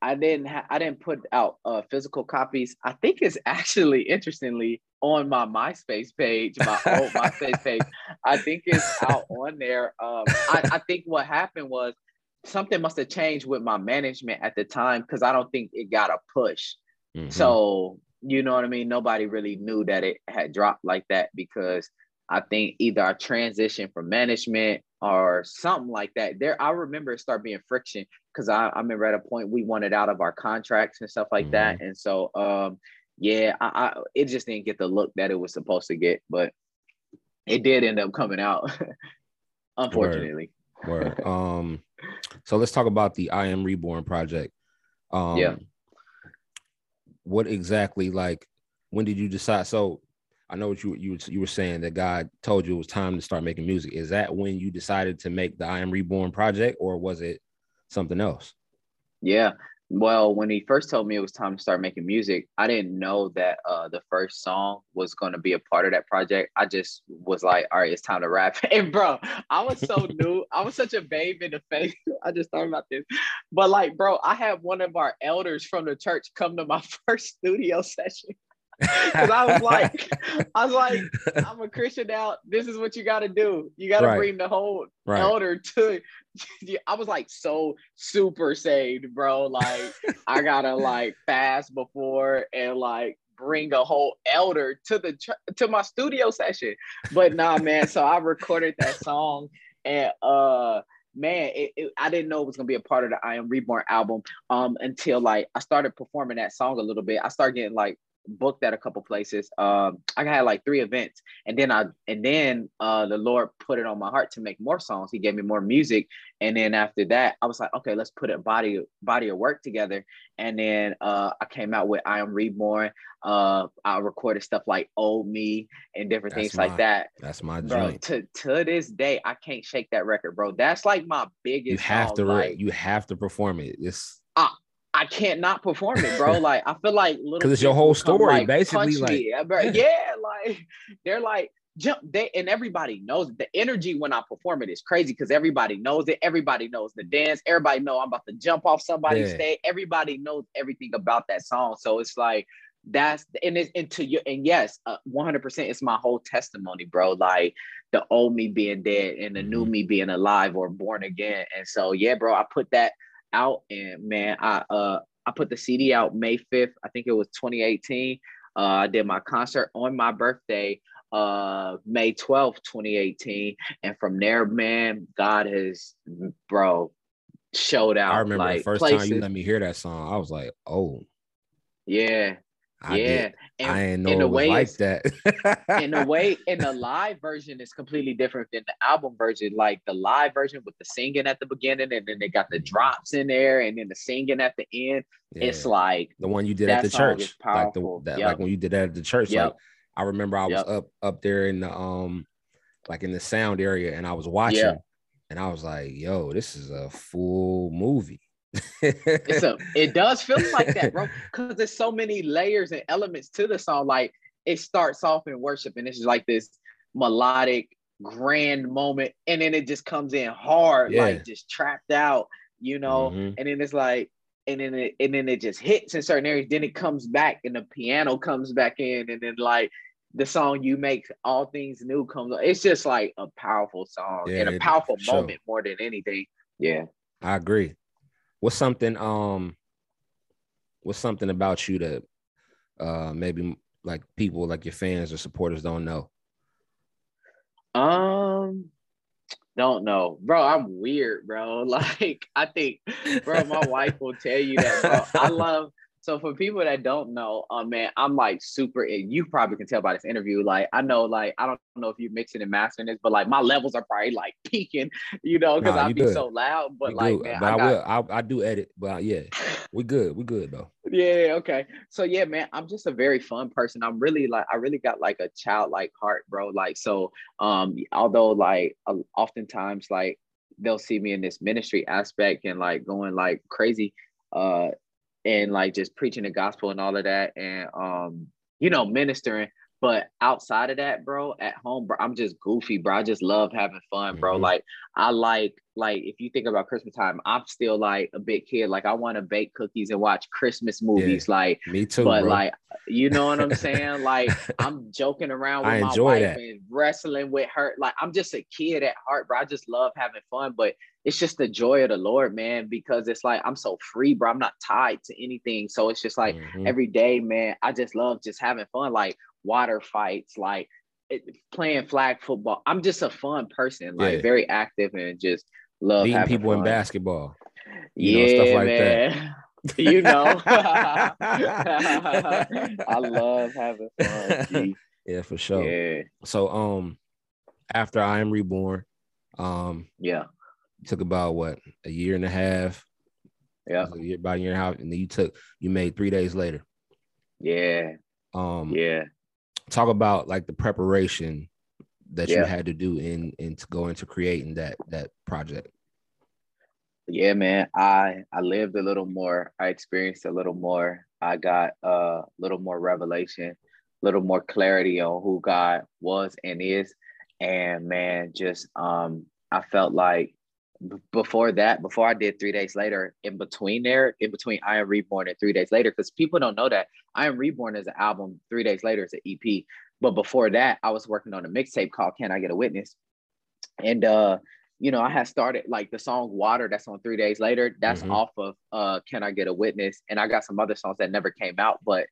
Speaker 6: I didn't ha- I didn't put out uh physical copies. I think it's actually interestingly on my MySpace page, my old MySpace page. I think it's out on there. Um I, I think what happened was something must have changed with my management at the time because I don't think it got a push. Mm-hmm. So, you know what I mean? Nobody really knew that it had dropped like that because I think either I transition from management or something like that. There, I remember it start being friction because I, I remember at a point we wanted out of our contracts and stuff like mm-hmm. that. And so, um, yeah, I, I, it just didn't get the look that it was supposed to get, but it did end up coming out, unfortunately.
Speaker 1: Word. Word. um, so let's talk about the I Am Reborn project. Um, yeah what exactly like when did you decide? So I know what you you you were saying that God told you it was time to start making music. Is that when you decided to make the I Am Reborn project, or was it something else?
Speaker 6: Yeah, well, when he first told me it was time to start making music, I didn't know that uh, the first song was going to be a part of that project. I just was like, all right, it's time to rap. And bro, I was so new. I was such a babe in the face. I just thought about this. But like, bro, I had one of our elders from the church come to my first studio session. Cause I was like, I was like, I'm a Christian now. This is what you got to do. You got to right. bring the whole right. elder to. I was like so super saved, bro. Like I gotta like fast before and like bring a whole elder to the to my studio session. But nah, man. So I recorded that song and uh man, it, it, I didn't know it was gonna be a part of the I Am Reborn album um until like I started performing that song a little bit. I started getting like booked at a couple places. Um, I had like three events, and then I and then uh, the Lord put it on my heart to make more songs. He gave me more music, and then after that, I was like, okay, let's put a body body of work together. And then uh, I came out with I Am Reborn. Uh, I recorded stuff like Old Me and different that's things my, like that.
Speaker 1: That's my
Speaker 6: bro,
Speaker 1: joint.
Speaker 6: To to this day, I can't shake that record, bro. That's like my biggest.
Speaker 1: You have
Speaker 6: song,
Speaker 1: to
Speaker 6: like,
Speaker 1: you have to perform it. It's
Speaker 6: I, can't not perform it, bro. Like I feel like little.
Speaker 1: because it's your whole story, like, basically. Like
Speaker 6: me, bro. yeah, like they're like jump. They and everybody knows the energy when I perform it is crazy because everybody knows it. Everybody knows the dance. Everybody know I'm about to jump off somebody's yeah. stage. Everybody knows everything about that song. So it's like that's and it's into you and yes, uh, 100. percent It's my whole testimony, bro. Like the old me being dead and the mm-hmm. new me being alive or born again. And so yeah, bro, I put that out and man i uh I put the CD out May 5th. I think it was 2018. Uh, I did my concert on my birthday, uh, May 12th, 2018. And from there, man, God has, bro, showed out.
Speaker 1: I remember
Speaker 6: like,
Speaker 1: the first
Speaker 6: places.
Speaker 1: time you let me hear that song. I was like, oh,
Speaker 6: Yeah,
Speaker 1: I
Speaker 6: yeah.
Speaker 1: did.
Speaker 6: And
Speaker 1: I didn't know
Speaker 6: in
Speaker 1: it
Speaker 6: a way,
Speaker 1: like that.
Speaker 6: in a way, in the live version is completely different than the album version. Like the live version with the singing at the beginning, and then they got the drops in there, and then the singing at the end. It's like
Speaker 1: the one you did at the church, like the that,
Speaker 6: Yep.
Speaker 1: like when you did that at the church.
Speaker 6: Yep.
Speaker 1: Like I remember I was
Speaker 6: Yep.
Speaker 1: up up there in the um like in the sound area, and I was watching,
Speaker 6: Yeah.
Speaker 1: and I was like, "Yo, this is a full movie."
Speaker 6: It's a it does feel like that, bro. Because there's so many layers and elements to the song. Like it starts off in worship, and it's just like this melodic, grand moment, and then it just comes in hard,
Speaker 1: Yeah.
Speaker 6: like just trapped out, you know.
Speaker 1: Mhm.
Speaker 6: And then it's like, and then it and then it just hits in certain areas. Then it comes back, and the piano comes back in, and then like the song you make all things new comes. It's just like a powerful song
Speaker 1: Yeah,
Speaker 6: and a powerful
Speaker 1: for sure.
Speaker 6: moment more than anything. Yeah.
Speaker 1: I agree. What's something um what's something about you that uh maybe like people like your fans or supporters don't know?
Speaker 6: Um, don't know, bro. I'm weird, bro. Like, I think, bro, my wife will tell you that, bro. I love. So for people that don't know, uh, man, I'm like super. And you probably can tell by this interview. Like, I know, like, I don't know if you're mixing and mastering this, but like, my levels are probably like peaking, you know, because
Speaker 1: Nah,
Speaker 6: I
Speaker 1: you
Speaker 6: be
Speaker 1: good.
Speaker 6: so loud. But
Speaker 1: We
Speaker 6: like,
Speaker 1: good,
Speaker 6: man,
Speaker 1: but I,
Speaker 6: I got,
Speaker 1: will I, I do edit, but yeah, we good. We good though.
Speaker 6: yeah okay so yeah man i'm just a very fun person i'm really like i really got like a childlike heart bro like so um although like uh, oftentimes like they'll see me in this ministry aspect and like going like crazy uh and like just preaching the gospel and all of that and um you know ministering. But outside of that bro at home bro i'm just goofy bro. I just love having fun bro.
Speaker 1: Mhm.
Speaker 6: like i like like if you think about christmas time i'm still like a big kid like i want to bake cookies and watch christmas movies like
Speaker 1: Me too,
Speaker 6: but
Speaker 1: bro.
Speaker 6: like you know what i'm saying like i'm joking around with
Speaker 1: I
Speaker 6: my wife
Speaker 1: that.
Speaker 6: and wrestling with her like i'm just a kid at heart bro i just love having fun but it's just the joy of the lord man because it's like i'm so free bro i'm not tied to anything so it's just like
Speaker 1: Mhm.
Speaker 6: every day, man. I just love just having fun, like water fights, like it, playing flag football. I'm just a fun person, like
Speaker 1: Yeah.
Speaker 6: very active and just love
Speaker 1: beating people in
Speaker 6: fun.
Speaker 1: basketball.
Speaker 6: Yeah,
Speaker 1: you know, stuff like that.
Speaker 6: man. you know, I love having fun. G.
Speaker 1: yeah, for sure.
Speaker 6: Yeah,
Speaker 1: So um after I am reborn, um
Speaker 6: yeah,
Speaker 1: took about what a year and a half.
Speaker 6: yeah,
Speaker 1: year, about a year and a half, and then you took you made three days later.
Speaker 6: yeah,
Speaker 1: Um
Speaker 6: yeah.
Speaker 1: talk about like the preparation that you had to do in in to go into creating that that project.
Speaker 6: Yeah, man. I I lived a little more. I experienced a little more. I got a little more revelation, a little more clarity on who God was and is. And man, just um, I felt like before that, before I did three days later, in between there, in between I Am Reborn and three days later, because people don't know that I Am Reborn is an album, three days later is an EP. But before that, I was working on a mixtape called Can I Get a Witness? And uh you know, I had started like the song Water that's on three days later. That's
Speaker 1: Mhm.
Speaker 6: off of uh Can I Get a Witness? And I got some other songs that never came out, but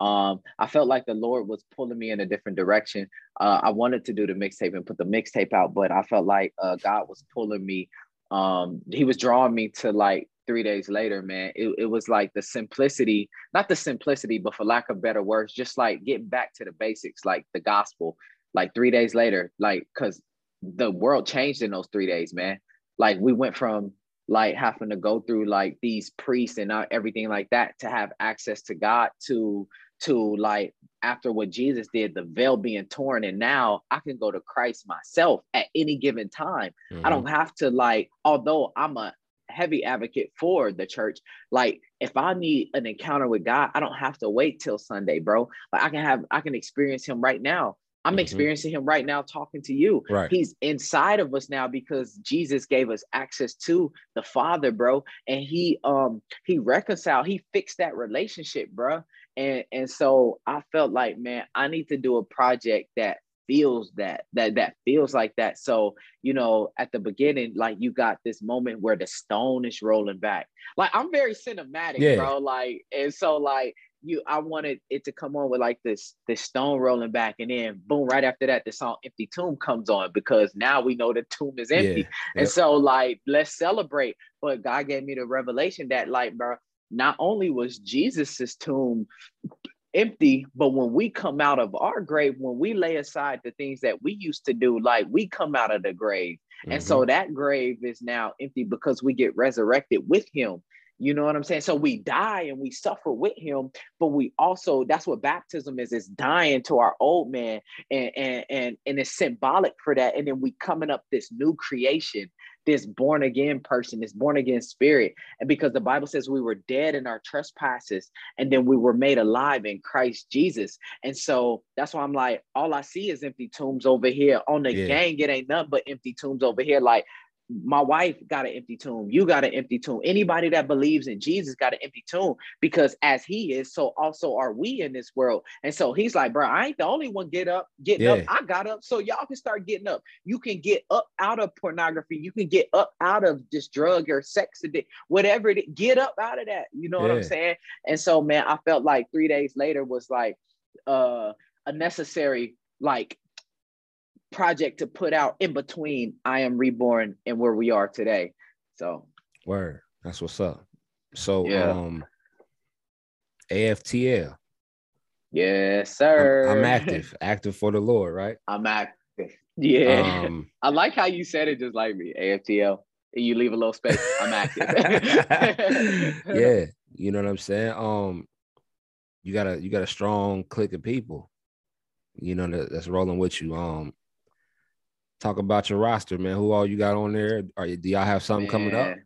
Speaker 6: um I felt like the Lord was pulling me in a different direction. Uh I wanted to do the mixtape and put the mixtape out, but I felt like uh God was pulling me um he was drawing me to like three days later, man. It, it was like the simplicity, not the simplicity, but for lack of better words, just like getting back to the basics, like the gospel, like three days later, like because the world changed in those three days, man. Like we went from like having to go through like these priests and everything like that to have access to God to to like after what Jesus did, the veil being torn, and now I can go to Christ myself at any given time. I
Speaker 1: Mhm.
Speaker 6: don't have to like, although I'm a heavy advocate for the church, like if I need an encounter with God, I don't have to wait till Sunday, bro. Like I can have, I can experience Him right now. I'm
Speaker 1: Mhm.
Speaker 6: experiencing Him right now, talking to you.
Speaker 1: Right.
Speaker 6: He's inside of us now because Jesus gave us access to the Father, bro. And He um He reconciled, He fixed that relationship, bro. And and so I felt like, man, I need to do a project that feels that that that feels like that. So you know at the beginning like you got this moment where the stone is rolling back. Like i'm very cinematic yeah. bro like and so like you I wanted it to come on with like this this stone rolling back and then boom right after that the song empty tomb comes on because now we know the tomb is empty. Yeah, and so like let's celebrate. But God gave me the revelation that like bro not only was Jesus's tomb empty but when we come out of our grave when we lay aside the things that we used to do like we come out of the grave mm-hmm. and so mm-hmm. that grave is now empty because we get resurrected with him you know what I'm saying? So we die and we suffer with him, but we also that's what baptism is, is dying to our old man and and and, and it's symbolic for that. And then we coming up this new creation, this born again person, this born again spirit. And because the Bible says we were dead in our trespasses and then we were made alive in Christ Jesus. And so that's why I'm like, all I see is empty tombs over here. On the yeah. gang, it ain't nothing but empty tombs over here. Like my wife got an empty tomb. You got an empty tomb. Anybody that believes in Jesus got an empty tomb because as he is, so also are we in this world. And so he's like, bro, I ain't the only one get up, getting yeah. up. I got up. So y'all can start getting up. You can get up out of pornography. You can get up out of this drug or sex addict, whatever it is. Get up out of that. You know yeah. what I'm saying? And so, man, I felt like three days later was like uh a necessary like project to put out in between I Am Reborn and where we are today. So,
Speaker 1: word, that's what's up. So, yeah. um, AFTL.
Speaker 6: Yes, sir.
Speaker 1: I'm, I'm, active, active for the Lord, right?
Speaker 6: I'm active. Yeah. Um, I like how you said it just like me, AFTL. And you leave a little space. I'm active.
Speaker 1: yeah, you know what I'm saying. Um, you got a you got a strong clique of people, you know that, that's rolling with you. Um, talk about your roster, man. Who all you got on there? Are do y'all have something man. coming up?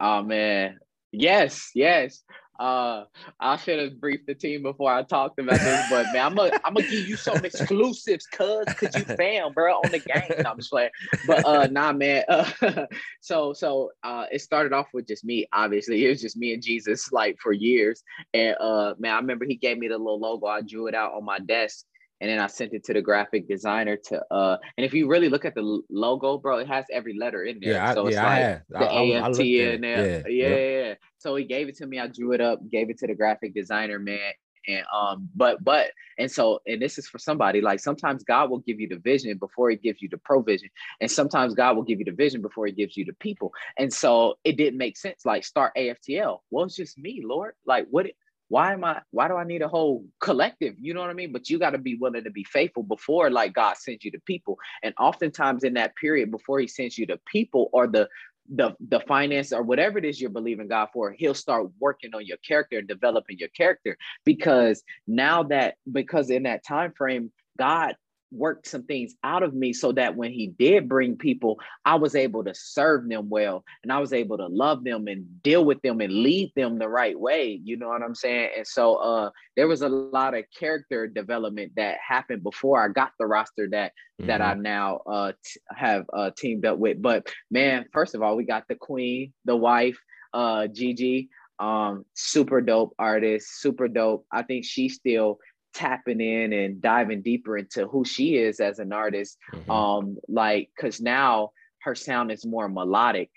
Speaker 6: Oh man, yes, yes. Uh, I should have briefed the team before I talked about this, but man, I'm gonna I'm gonna give you some exclusives, cuz, cause you fam, bro, on the game. No, I'm just playing. But uh, nah, man. Uh, so so uh, it started off with just me. Obviously, it was just me and Jesus, like for years. And uh, man, I remember he gave me the little logo. I drew it out on my desk and then I sent it to the graphic designer to uh and if you really look at the logo, bro, it has every letter in there.
Speaker 1: Yeah,
Speaker 6: so
Speaker 1: I,
Speaker 6: it's
Speaker 1: yeah,
Speaker 6: like
Speaker 1: the
Speaker 6: I, AFT I in there. Yeah, yeah, yeah, yeah. So he gave it to me. I drew it up, gave it to the graphic designer, man. And um, but but and so and this is for somebody like sometimes God will give you the vision before he gives you the provision, and sometimes God will give you the vision before he gives you the people. And so it didn't make sense. Like start AFTL. Well, it's just me, Lord. Like what why am I why do I need a whole collective? You know what I mean? But you got to be willing to be faithful before like God sends you to people. And oftentimes in that period before he sends you to people or the the the finance or whatever it is you're believing God for, he'll start working on your character and developing your character because now that because in that time frame God worked some things out of me so that when he did bring people, I was able to serve them well and I was able to love them and deal with them and lead them the right way. You know what I'm saying? And so uh there was a lot of character development that happened before I got the roster that mm-hmm. that I now uh t- have uh teamed up with. But man, first of all, we got the queen, the wife, uh Gigi, um super dope artist, super dope. I think she still tapping in and diving deeper into who she is as an artist. Mm-hmm. Um, like because now her sound is more melodic.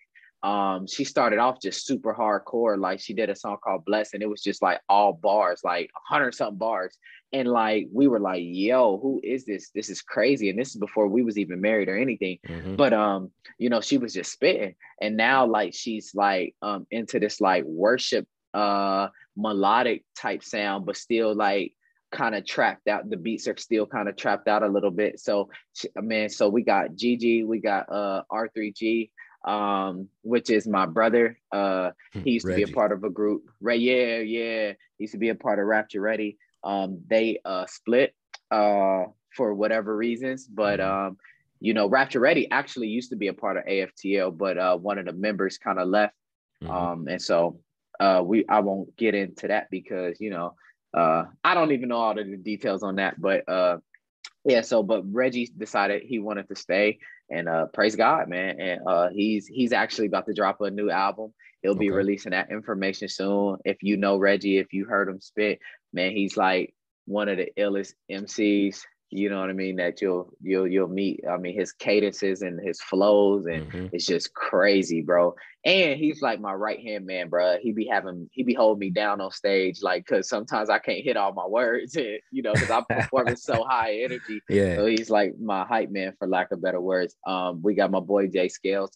Speaker 6: Um, she started off just super hardcore. Like she did a song called Bless, and it was just like all bars, like a hundred something bars. And like we were like, yo, who is this? This is crazy. And this is before we was even married or anything. Mm-hmm. But um, you know, she was just spitting. And now like she's like um into this like worship uh melodic type sound, but still like kind of trapped out. The beats are still kind of trapped out a little bit. So, man, so we got Gigi, we got uh R3G, um, which is my brother. Uh, hmm, he used Reggie. to be a part of a group. Ray, yeah, yeah, he used to be a part of Rapture Ready. Um, they uh split uh for whatever reasons, but mm-hmm. um, you know, Rapture Ready actually used to be a part of AFTL, but uh, one of the members kind of left. Mm-hmm. Um, and so uh, we I won't get into that because you know uh, I don't even know all the details on that, but uh, yeah. So, but Reggie decided he wanted to stay, and uh, praise God, man. And uh, he's he's actually about to drop a new album. He'll okay. be releasing that information soon. If you know Reggie, if you heard him spit, man, he's like one of the illest MCs you know what I mean, that you'll you'll you'll meet. I mean, his cadences and his flows, and
Speaker 1: Mhm.
Speaker 6: it's just crazy, bro. And he's like my right hand man, bro. He be having he be holding me down on stage, like because sometimes I can't hit all my words, and, you know, because I'm performing so high energy.
Speaker 1: Yeah.
Speaker 6: So he's like my hype man, for lack of better words. Um, we got my boy Jay Scales.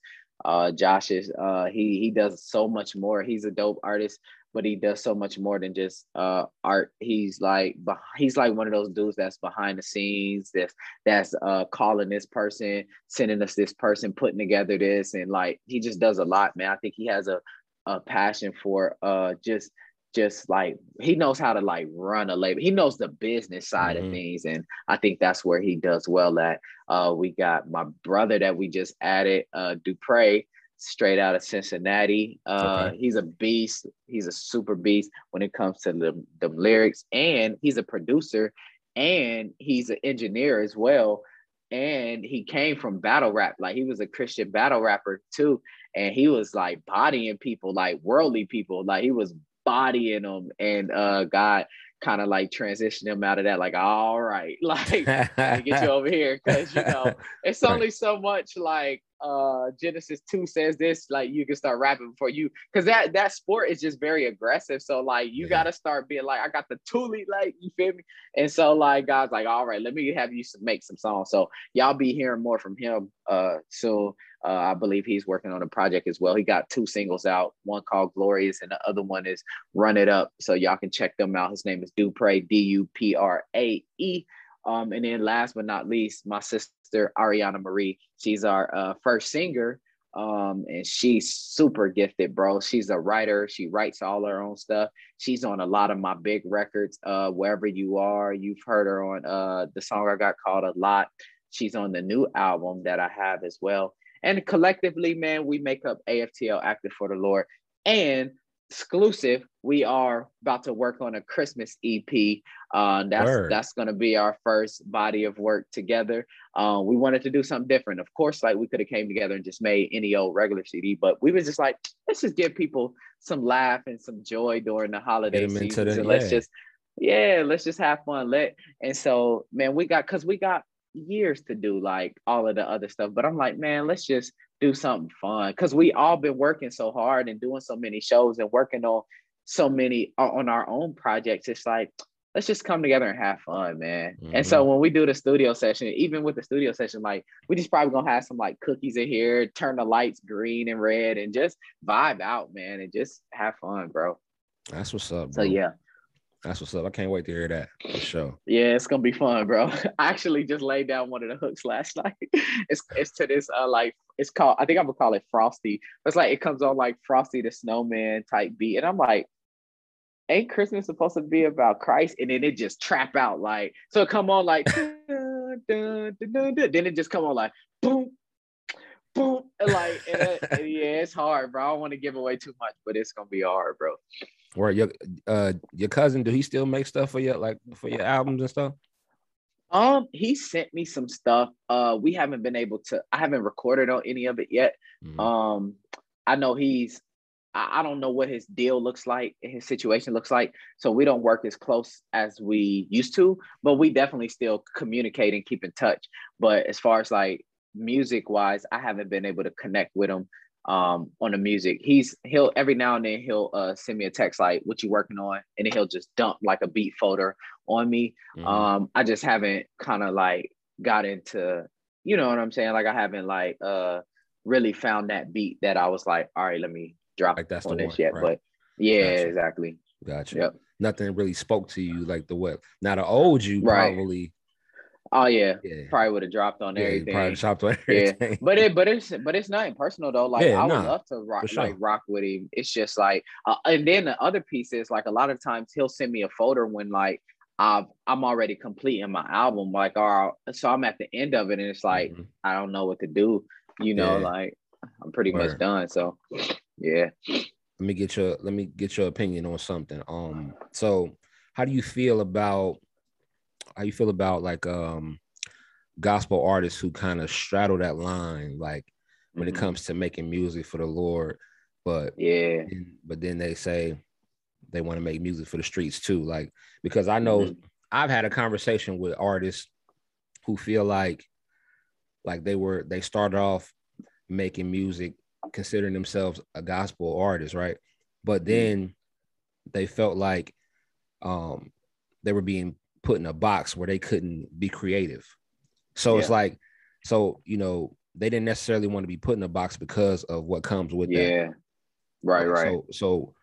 Speaker 6: Uh, Josh is uh he he does so much more. He's a dope artist, but he does so much more than just uh art. He's like he's like one of those dudes that's behind the scenes, that's that's uh calling this person, sending us this person, putting together this, and like he just does a lot, man. I think he has a a passion for uh just just like he knows how to like run a label. He knows the business side
Speaker 1: Mhm.
Speaker 6: of things, and I think that's where he does well at. Uh, we got my brother that we just added, uh, Duprae, straight out of Cincinnati. Uh,
Speaker 1: Okay.
Speaker 6: He's a beast. He's a super beast when it comes to the, the lyrics, and he's a producer, and he's an engineer as well. And he came from battle rap, like he was a Christian battle rapper too, and he was like bodying people, like worldly people, like he was bodying them, and uh, God kind of like transitioned him out of that, like all right, like get you over here because you know it's only so much like uh genesis 2 says this like you can start rapping before you because that that sport is just very aggressive so like you
Speaker 1: Yeah.
Speaker 6: got to start being like i got the toolie like you feel me and so like guys like all right let me have you make some songs so y'all be hearing more from him uh soon uh, I believe he's working on a project as well. He got two singles out, one called Glorious, and the other one is Run It Up. So y'all can check them out. His name is Duprae, D U P R A E. Um, and then last but not least, my sister Ariana Marie. She's our uh, first singer. Um, and she's super gifted, bro. She's a writer. She writes all her own stuff. She's on a lot of my big records. Uh, wherever you are, you've heard her on uh the song I got called a lot. She's on the new album that I have as well. And collectively, man, we make up AFTL Active for the Lord. And exclusive, we are about to work on a Christmas EP. Uh, that's
Speaker 1: Word.
Speaker 6: that's gonna be our first body of work together. Uh, we wanted to do something different. Of course, like we could have came together and just made any old regular CD, but we was just like, let's just give people some laugh and some joy during the holiday season.
Speaker 1: the-
Speaker 6: and let's
Speaker 1: yeah.
Speaker 6: just yeah, let's just have fun. Let and so man, we got because we got years to do like all of the other stuff. But I'm like, man, let's just do something fun because we all been working so hard and doing so many shows and working on so many on our own projects. It's like let's just come together and have fun, man. And so mm-hmm. when we do the studio session, even with the studio session, like we just probably gonna have some like cookies in here, turn the lights green and red, and just vibe out, man, and just have fun, bro.
Speaker 1: That's what's up.
Speaker 6: So yeah.
Speaker 1: That's what's up. I can't wait to hear that for sure.
Speaker 6: Yeah, it's gonna be fun, bro. I actually just laid down one of the hooks last night. It's it's to this uh like it's called I think I'm gonna call it Frosty. It's like it comes on like Frosty the Snowman type beat, and I'm like, ain't Christmas supposed to be about Christ? And then it just trap out like so it come on like dun, dun, dun, then it just come on like boom. Boom, like and, and yeah, it's hard, bro. I don't want to give away too much, but it's gonna be hard, bro.
Speaker 1: Where your uh your cousin, do he still make stuff for you like for your albums and stuff?
Speaker 6: Um, he sent me some stuff. Uh, we haven't been able to. I haven't recorded on any of it yet.
Speaker 1: Mhm.
Speaker 6: Um, I know he's. I I don't know what his deal looks like, his situation looks like. So we don't work as close as we used to, but we definitely still communicate and keep in touch. But as far as like music wise, I haven't been able to connect with him um on the music. He's he'll every now and then he'll uh send me a text like what you working on, and then he'll just dump like a beat folder on me.
Speaker 1: Mhm.
Speaker 6: Um, I just haven't kind of like got into, you know what I'm saying? Like I haven't like uh really found that beat that I was like, all right, let me drop
Speaker 1: Like, that's
Speaker 6: on this
Speaker 1: one,
Speaker 6: yet.
Speaker 1: right.
Speaker 6: But yeah,
Speaker 1: Gotcha.
Speaker 6: exactly.
Speaker 1: Gotcha.
Speaker 6: Yep.
Speaker 1: Nothing really spoke to you like the what. Now the old you
Speaker 6: Right.
Speaker 1: probably
Speaker 6: Oh yeah,
Speaker 1: yeah.
Speaker 6: probably would have dropped on
Speaker 1: yeah,
Speaker 6: everything.
Speaker 1: probably chopped on everything.
Speaker 6: Yeah, but it, but it's, but it's nothing personal though. Like
Speaker 1: Yeah,
Speaker 6: I would
Speaker 1: nah,
Speaker 6: love to rock,
Speaker 1: sure.
Speaker 6: like rock with him. It's just like, uh, and then the other piece is like a lot of times he'll send me a folder when like I've, I'm already completing my album. Like, all right, so I'm at the end of it, and it's like
Speaker 1: Mhm.
Speaker 6: I don't know what to do. You know, like I'm pretty much done. So, yeah.
Speaker 1: let me get your let me get your opinion on something. Um, so how do you feel about how you feel about like um gospel artists who kind of straddle that line, like when it
Speaker 6: Mhm.
Speaker 1: comes to making music for the Lord, but
Speaker 6: yeah,
Speaker 1: but then they say they want to make music for the streets too. Like because I know
Speaker 6: Mhm.
Speaker 1: I've had a conversation with artists who feel like like they were they started off making music considering themselves a gospel artist, right? But
Speaker 6: Mm-hmm.
Speaker 1: then they felt like um they were being put in a box where they couldn't be creative. So it's like so you know they didn't necessarily want to be put in a box because of what comes with that.
Speaker 6: Yeah. Right, right.
Speaker 1: So, so,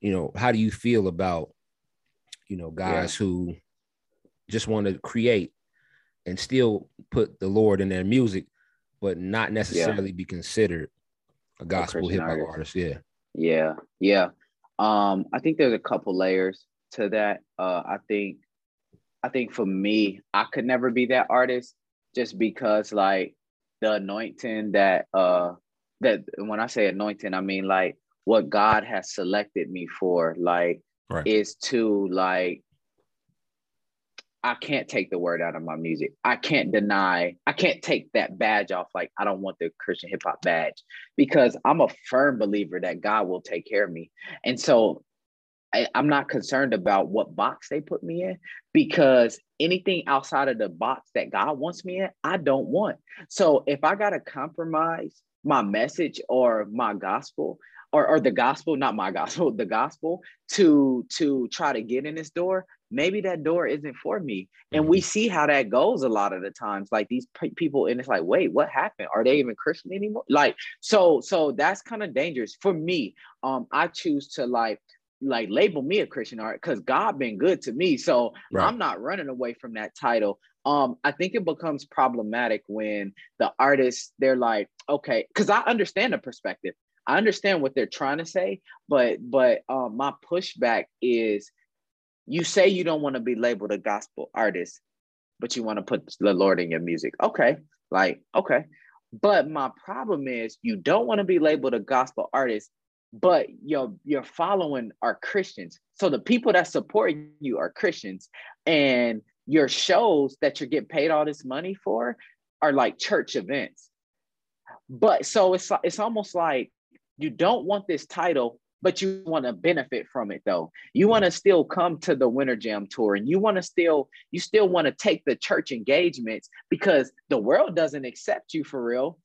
Speaker 1: you know, how do you feel about, you know, guys who just want to create and still put the Lord in their music, but not necessarily be considered a gospel hip hop
Speaker 6: artist.
Speaker 1: artist? Yeah.
Speaker 6: Yeah, yeah. Um, I think there's a couple layers to that. Uh, I think, I think for me, I could never be that artist just because like the anointing that uh that when I say anointing, I mean like what God has selected me for, like
Speaker 1: Right.
Speaker 6: is to like I can't take the word out of my music. I can't deny, I can't take that badge off. Like, I don't want the Christian hip hop badge because I'm a firm believer that God will take care of me. And so I, I'm not concerned about what box they put me in because anything outside of the box that God wants me in, I don't want. So if I got to compromise my message or my gospel, or, or the gospel, not my gospel, the gospel to to try to get in this door, maybe that door isn't for me. And we see how that goes a lot of the times. Like these pe- people, and it's like, wait, what happened? Are they even Christian anymore? Like, so so that's kind of dangerous for me. Um, I choose to like like label me a Christian art because God been good to me. So
Speaker 1: Right.
Speaker 6: I'm not running away from that title. Um, I think it becomes problematic when the artists they're like, okay, because I understand the perspective. I understand what they're trying to say, but but um, my pushback is you say you don't want to be labeled a gospel artist, but you want to put the Lord in your music. Okay, like okay. But my problem is you don't want to be labeled a gospel artist, but your your following are Christians. So the people that support you are Christians, and your shows that you're getting paid all this money for are like church events. But so it's it's almost like you don't want this title, but you want to benefit from it though. You want to still come to the Winter Jam tour and you want to still you still want to take the church engagements because the world doesn't accept you for real.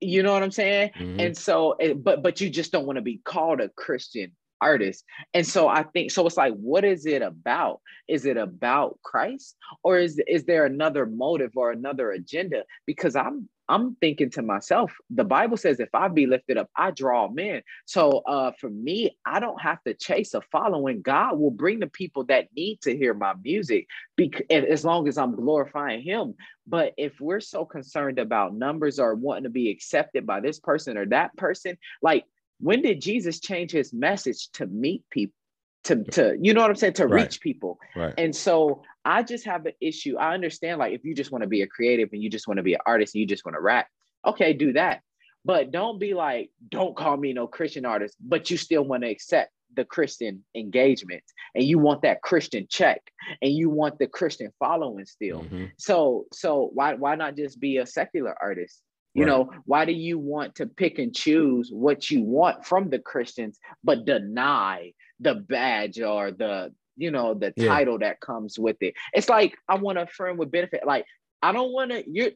Speaker 6: You know what I'm saying?
Speaker 1: Mhm.
Speaker 6: And so but but you just don't want to be called a Christian artist. And so I think so it's like what is it about? Is it about Christ or is is there another motive or another agenda? Because I'm I'm thinking to myself, the Bible says, if I be lifted up, I draw men. So uh, for me, I don't have to chase a following. God will bring the people that need to hear my music bec- as long as I'm glorifying Him. But if we're so concerned about numbers or wanting to be accepted by this person or that person, like when did Jesus change his message to meet people? To, to you know what I'm saying to
Speaker 1: Right.
Speaker 6: reach people
Speaker 1: Right.
Speaker 6: and so I just have an issue. I understand, like, if you just want to be a creative and you just want to be an artist and you just want to rap, okay, do that. But don't be like, don't call me no Christian artist, but you still want to accept the Christian engagement and you want that Christian check and you want the Christian following still.
Speaker 1: Mhm.
Speaker 6: So, so why why not just be a secular artist? You
Speaker 1: Right.
Speaker 6: know, why do you want to pick and choose what you want from the Christians, but deny the badge or the you know the
Speaker 1: Yeah.
Speaker 6: title that comes with it? It's like I want a friend with benefit. Like I don't want to. You're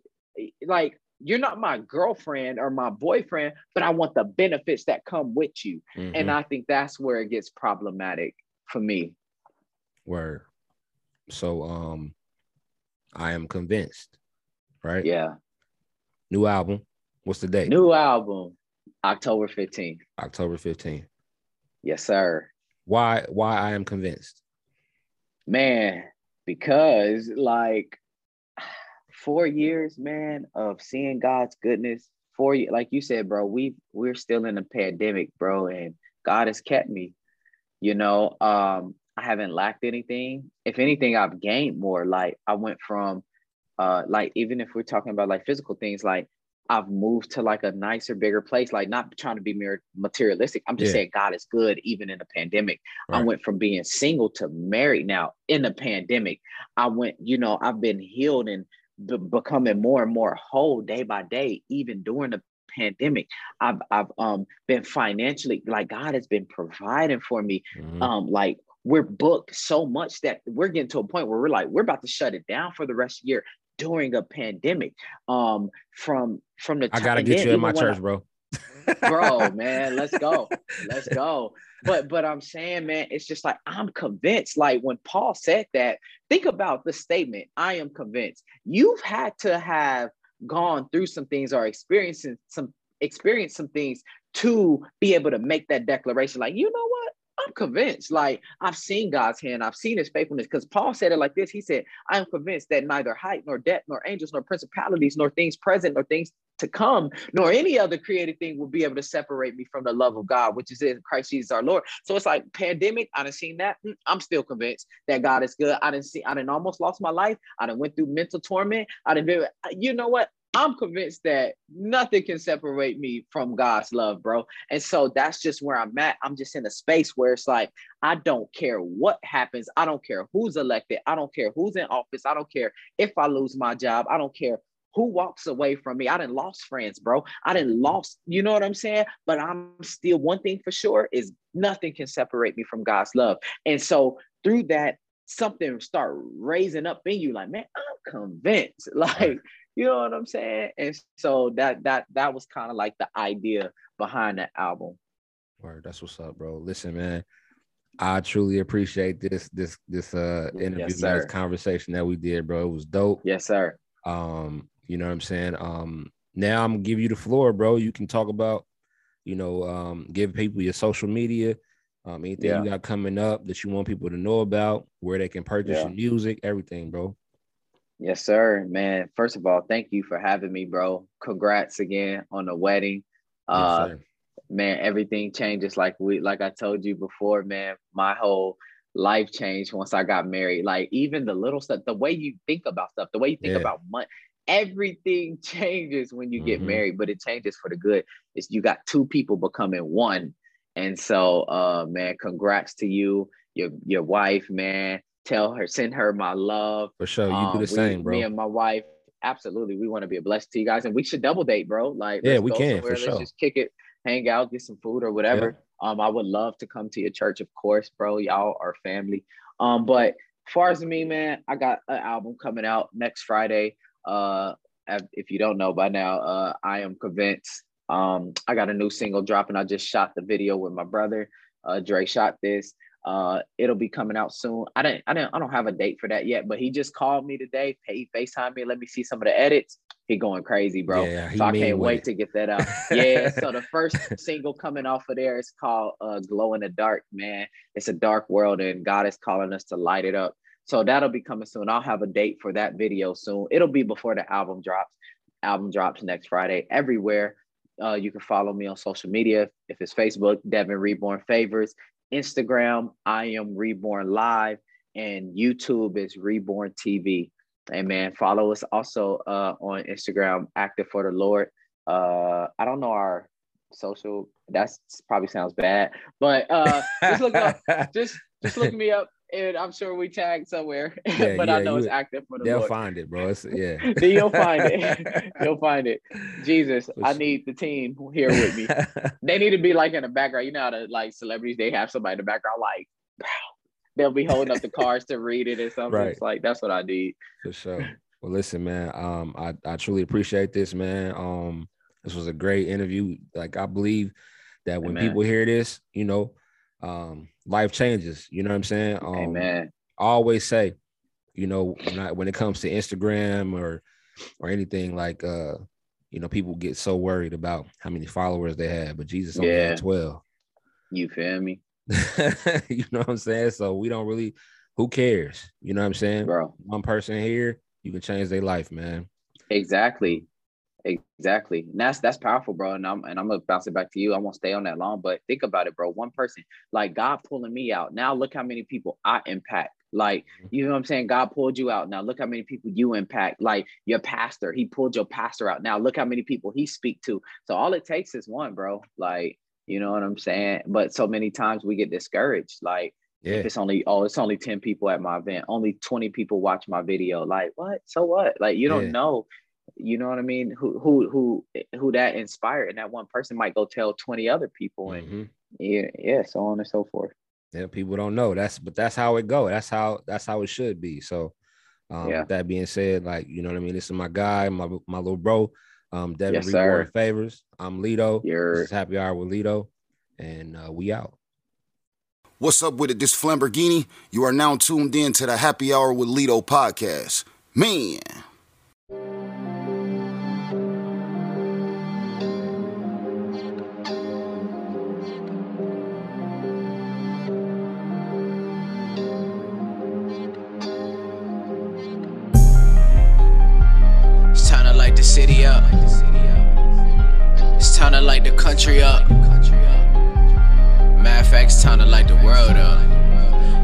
Speaker 6: like you're not my girlfriend or my boyfriend, but I want the benefits that come with you.
Speaker 1: Mhm.
Speaker 6: And I think that's where it gets problematic for me.
Speaker 1: Word. So um I am convinced, right?
Speaker 6: Yeah.
Speaker 1: New album. What's the date?
Speaker 6: New album, October 15th.
Speaker 1: October 15th.
Speaker 6: Yes, sir.
Speaker 1: Why why I am convinced?
Speaker 6: Man, because like four years, man, of seeing God's goodness. Four like you said, bro, we we're still in a pandemic, bro, and God has kept me. You know, um, I haven't lacked anything. If anything, I've gained more. Like I went from uh like even if we're talking about like physical things, like I've moved to like a nicer, bigger place, like not trying to be materialistic. I'm just
Speaker 1: Yeah.
Speaker 6: saying God is good even in the pandemic. I went from being single to married now in the pandemic. I went, you know, I've been healed and be- becoming more and more whole day by day, even during the pandemic. I've I've um been financially like God has been providing for me.
Speaker 1: Mhm.
Speaker 6: Um, like we're booked so much that we're getting to a point where we're like, we're about to shut it down for the rest of the year. During a pandemic. Um, from from the
Speaker 1: I gotta get you in my church, I, bro.
Speaker 6: bro, man, let's go, let's go. But but I'm saying, man, it's just like I'm convinced. Like when Paul said that, think about the statement. I am convinced. You've had to have gone through some things or experiencing some experienced some things to be able to make that declaration. Like, you know what? I'm convinced. Like I've seen God's hand, I've seen his faithfulness. Because Paul said it like this: He said, I am convinced that neither height, nor depth, nor angels, nor principalities, nor things present, nor things to come, nor any other created thing will be able to separate me from the love of God, which is in Christ Jesus our Lord. So it's like pandemic. I didn't seen that. Hmm, I'm still convinced that God is good. I didn't see. I didn't almost lost my life. I didn't went through mental torment. I didn't. You know what? I'm convinced that nothing can separate me from God's love, bro. And so that's just where I'm at. I'm just in a space where it's like, I don't care what happens. I don't care who's elected. I don't care who's in office. I don't care if I lose my job. I don't care who walks away from me. I didn't lost friends, bro. I didn't lost, you know what I'm saying? But I'm still one thing for sure is nothing can separate me from God's love. And so through that, something start raising up in you like, man, I'm convinced. Like, you know what I'm saying? And so that that that was kind of like the idea behind that album.
Speaker 1: Word, that's what's up, bro. Listen, man. I truly appreciate this this this uh interview, yes, this conversation that we did, bro. It was dope.
Speaker 6: Yes, sir.
Speaker 1: Um, you know what I'm saying? Um, now I'm gonna give you the floor, bro. You can talk about, you know, um, give people your social media, um, anything yeah. you got coming up that you want people to know about, where they can purchase yeah. your music, everything, bro.
Speaker 6: Yes, sir, man. First of all, thank you for having me, bro. Congrats again on the wedding. Uh, yes, man, everything changes like we like I told you before, man. My whole life changed once I got married. Like even the little stuff, the way you think about stuff, the way you think yeah. about money, everything changes when you mm-hmm. get married, but it changes for the good. It's you got two people becoming one. And so uh man, congrats to you, your your wife, man tell her, send her my love.
Speaker 1: For sure. You um, do the we, same, bro.
Speaker 6: Me and my wife, absolutely. We want to be a blessed to you guys. And we should double date, bro. Like,
Speaker 1: yeah, we can for let's sure.
Speaker 6: just kick it, hang out, get some food or whatever. Yeah. Um, I would love to come to your church, of course, bro. Y'all are family. Um, but as far as me, man, I got an album coming out next Friday. Uh, if you don't know by now, uh, I am convinced. Um, I got a new single dropping. I just shot the video with my brother. Uh, Dre shot this. Uh, it'll be coming out soon. I didn't, I didn't, I don't have a date for that yet, but he just called me today. He Facetime me. Let me see some of the edits. He going crazy, bro. Yeah, so I can't wait it. to get that out. yeah. So the first single coming off of there is called uh, "Glow in the Dark." Man, it's a dark world, and God is calling us to light it up. So that'll be coming soon. I'll have a date for that video soon. It'll be before the album drops. Album drops next Friday everywhere. Uh, you can follow me on social media. If it's Facebook, Devin Reborn Favors. Instagram, I am Reborn Live, and YouTube is Reborn TV. And man, follow us also uh, on Instagram, Active for the Lord. Uh, I don't know our social. That's probably sounds bad, but uh, just look up. just just look me up and I'm sure we tagged somewhere. Yeah, but yeah, I know it's active for the
Speaker 1: They'll
Speaker 6: Lord.
Speaker 1: find it, bro. It's, yeah.
Speaker 6: you'll find it. you'll find it. Jesus, I need the team here with me. they need to be like in the background. You know how to like celebrities, they have somebody in the background, like they'll be holding up the cards to read it or something. Right. It's like that's what I need.
Speaker 1: For sure. Well, listen, man. Um, I, I truly appreciate this, man. Um, this was a great interview. Like I believe that when Amen. people hear this, you know, um, life changes. You know what I'm saying? Um,
Speaker 6: Amen.
Speaker 1: I always say, you know, when I, when it comes to Instagram or or anything like, uh, you know, people get so worried about how many followers they have, but Jesus only yeah. had twelve.
Speaker 6: You feel me?
Speaker 1: you know what I'm saying? So we don't really. Who cares? You know what I'm saying,
Speaker 6: bro?
Speaker 1: One person here, you can change their life, man.
Speaker 6: Exactly. Exactly. And that's that's powerful, bro. And I'm and I'm gonna bounce it back to you. I won't stay on that long, but think about it, bro. One person, like God pulling me out. Now look how many people I impact. Like, mm-hmm. you know what I'm saying? God pulled you out. Now look how many people you impact. Like your pastor, he pulled your pastor out. Now look how many people he speak to. So all it takes is one, bro. Like, you know what I'm saying? But so many times we get discouraged. Like, yeah. If it's only oh, it's only 10 people at my event, only 20 people watch my video. Like, what? So what? Like, you don't yeah. know you know what I mean? Who who who who that inspired, and that one person might go tell twenty other people, and mm-hmm. yeah, yeah, so on and so forth.
Speaker 1: Yeah, people don't know that's, but that's how it go. That's how that's how it should be. So, Um,
Speaker 7: Yeah.
Speaker 1: That being said, like you know what I mean. This is my guy, my my little bro, um, Devin
Speaker 7: Yes,
Speaker 1: Reborn
Speaker 7: sir.
Speaker 1: Favors. I'm Lito.
Speaker 7: You're-
Speaker 1: This is Happy Hour with Lito, and uh, we out.
Speaker 8: What's up with it? This Flamborghini. You are now tuned in to the Happy Hour with Lito podcast. Man.
Speaker 6: City up. It's time to light the country up. Matter of fact, it's time to light the world up.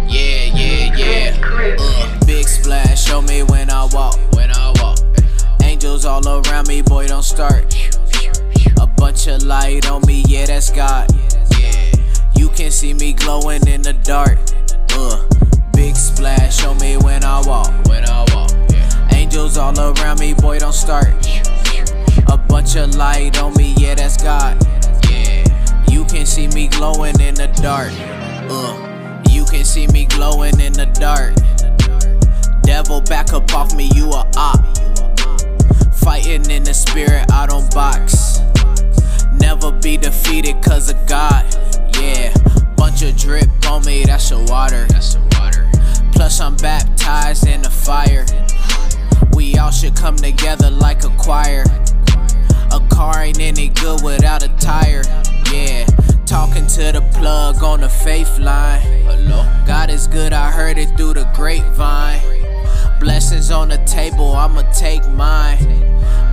Speaker 6: Yeah, yeah, yeah. Uh, big splash, show me when I walk. When I walk. Angels all around me, boy, don't start. A bunch of light on me, yeah, that's God. Yeah, you can see me glowing in the dark. Uh, big splash, show me when I walk. When I walk. Angels all around me, boy, don't start. A bunch of light on me, yeah, that's God. Yeah, you can see me glowing in the dark. Uh, you can see me glowing in the dark. Devil, back up off me, you a op. Fighting in the spirit, I don't box. Never be defeated cause of God. Yeah, bunch of drip on me, that's the water. That's the water. Plus, I'm baptized in the fire. We all should come together like a choir. A car ain't any good without a tire. Yeah, talking to the plug on the faith line. Hello. God is good, I heard it through the grapevine. Blessings on the table, I'ma take mine.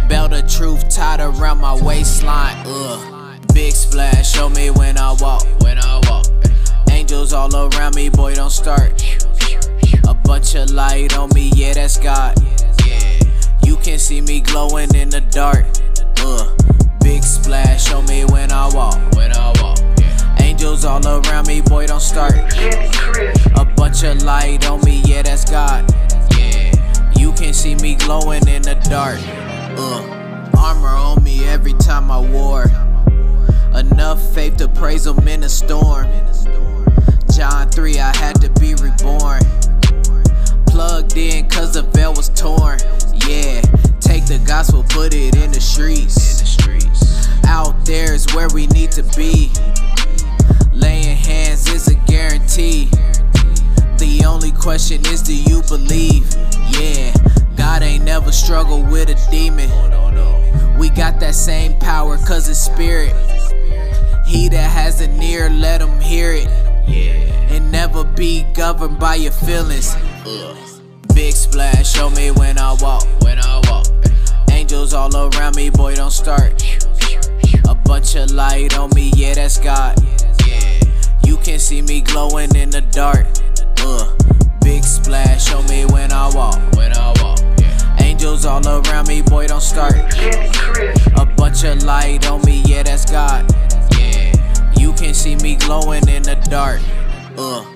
Speaker 6: Belt of truth tied around my waistline. Ugh. Big splash, show me when I walk. When I walk. Angels all around me, boy, don't start. A bunch of light on me, yeah, that's God. You can see me glowing in the dark. Uh, big splash, show me when I walk. When I walk. Angels all around me, boy, don't start. A bunch of light on me, yeah, that's God. Yeah, you can see me glowing in the dark. Uh, armor on me every time I wore. Enough faith to praise him in a storm. John 3, I had to be reborn. Plugged in cause the veil was torn. Yeah, take the gospel, put it in the streets. Out there is where we need to be. Laying hands is a guarantee. The only question is, do you believe? Yeah, God ain't never struggled with a demon. We got that same power cause it's spirit. He that has an ear, let him hear it. Yeah. And never be governed by your feelings. Big splash, show me when I walk. When I walk. Angels all around me, boy, don't start. A bunch of light on me, yeah, that's God. You can see me glowing in the dark. Uh, big splash, show me when I walk. When I walk. Angels all around me, boy, don't start. A bunch of light on me, yeah, that's God. Yeah, you can see me glowing in the dark. Uh.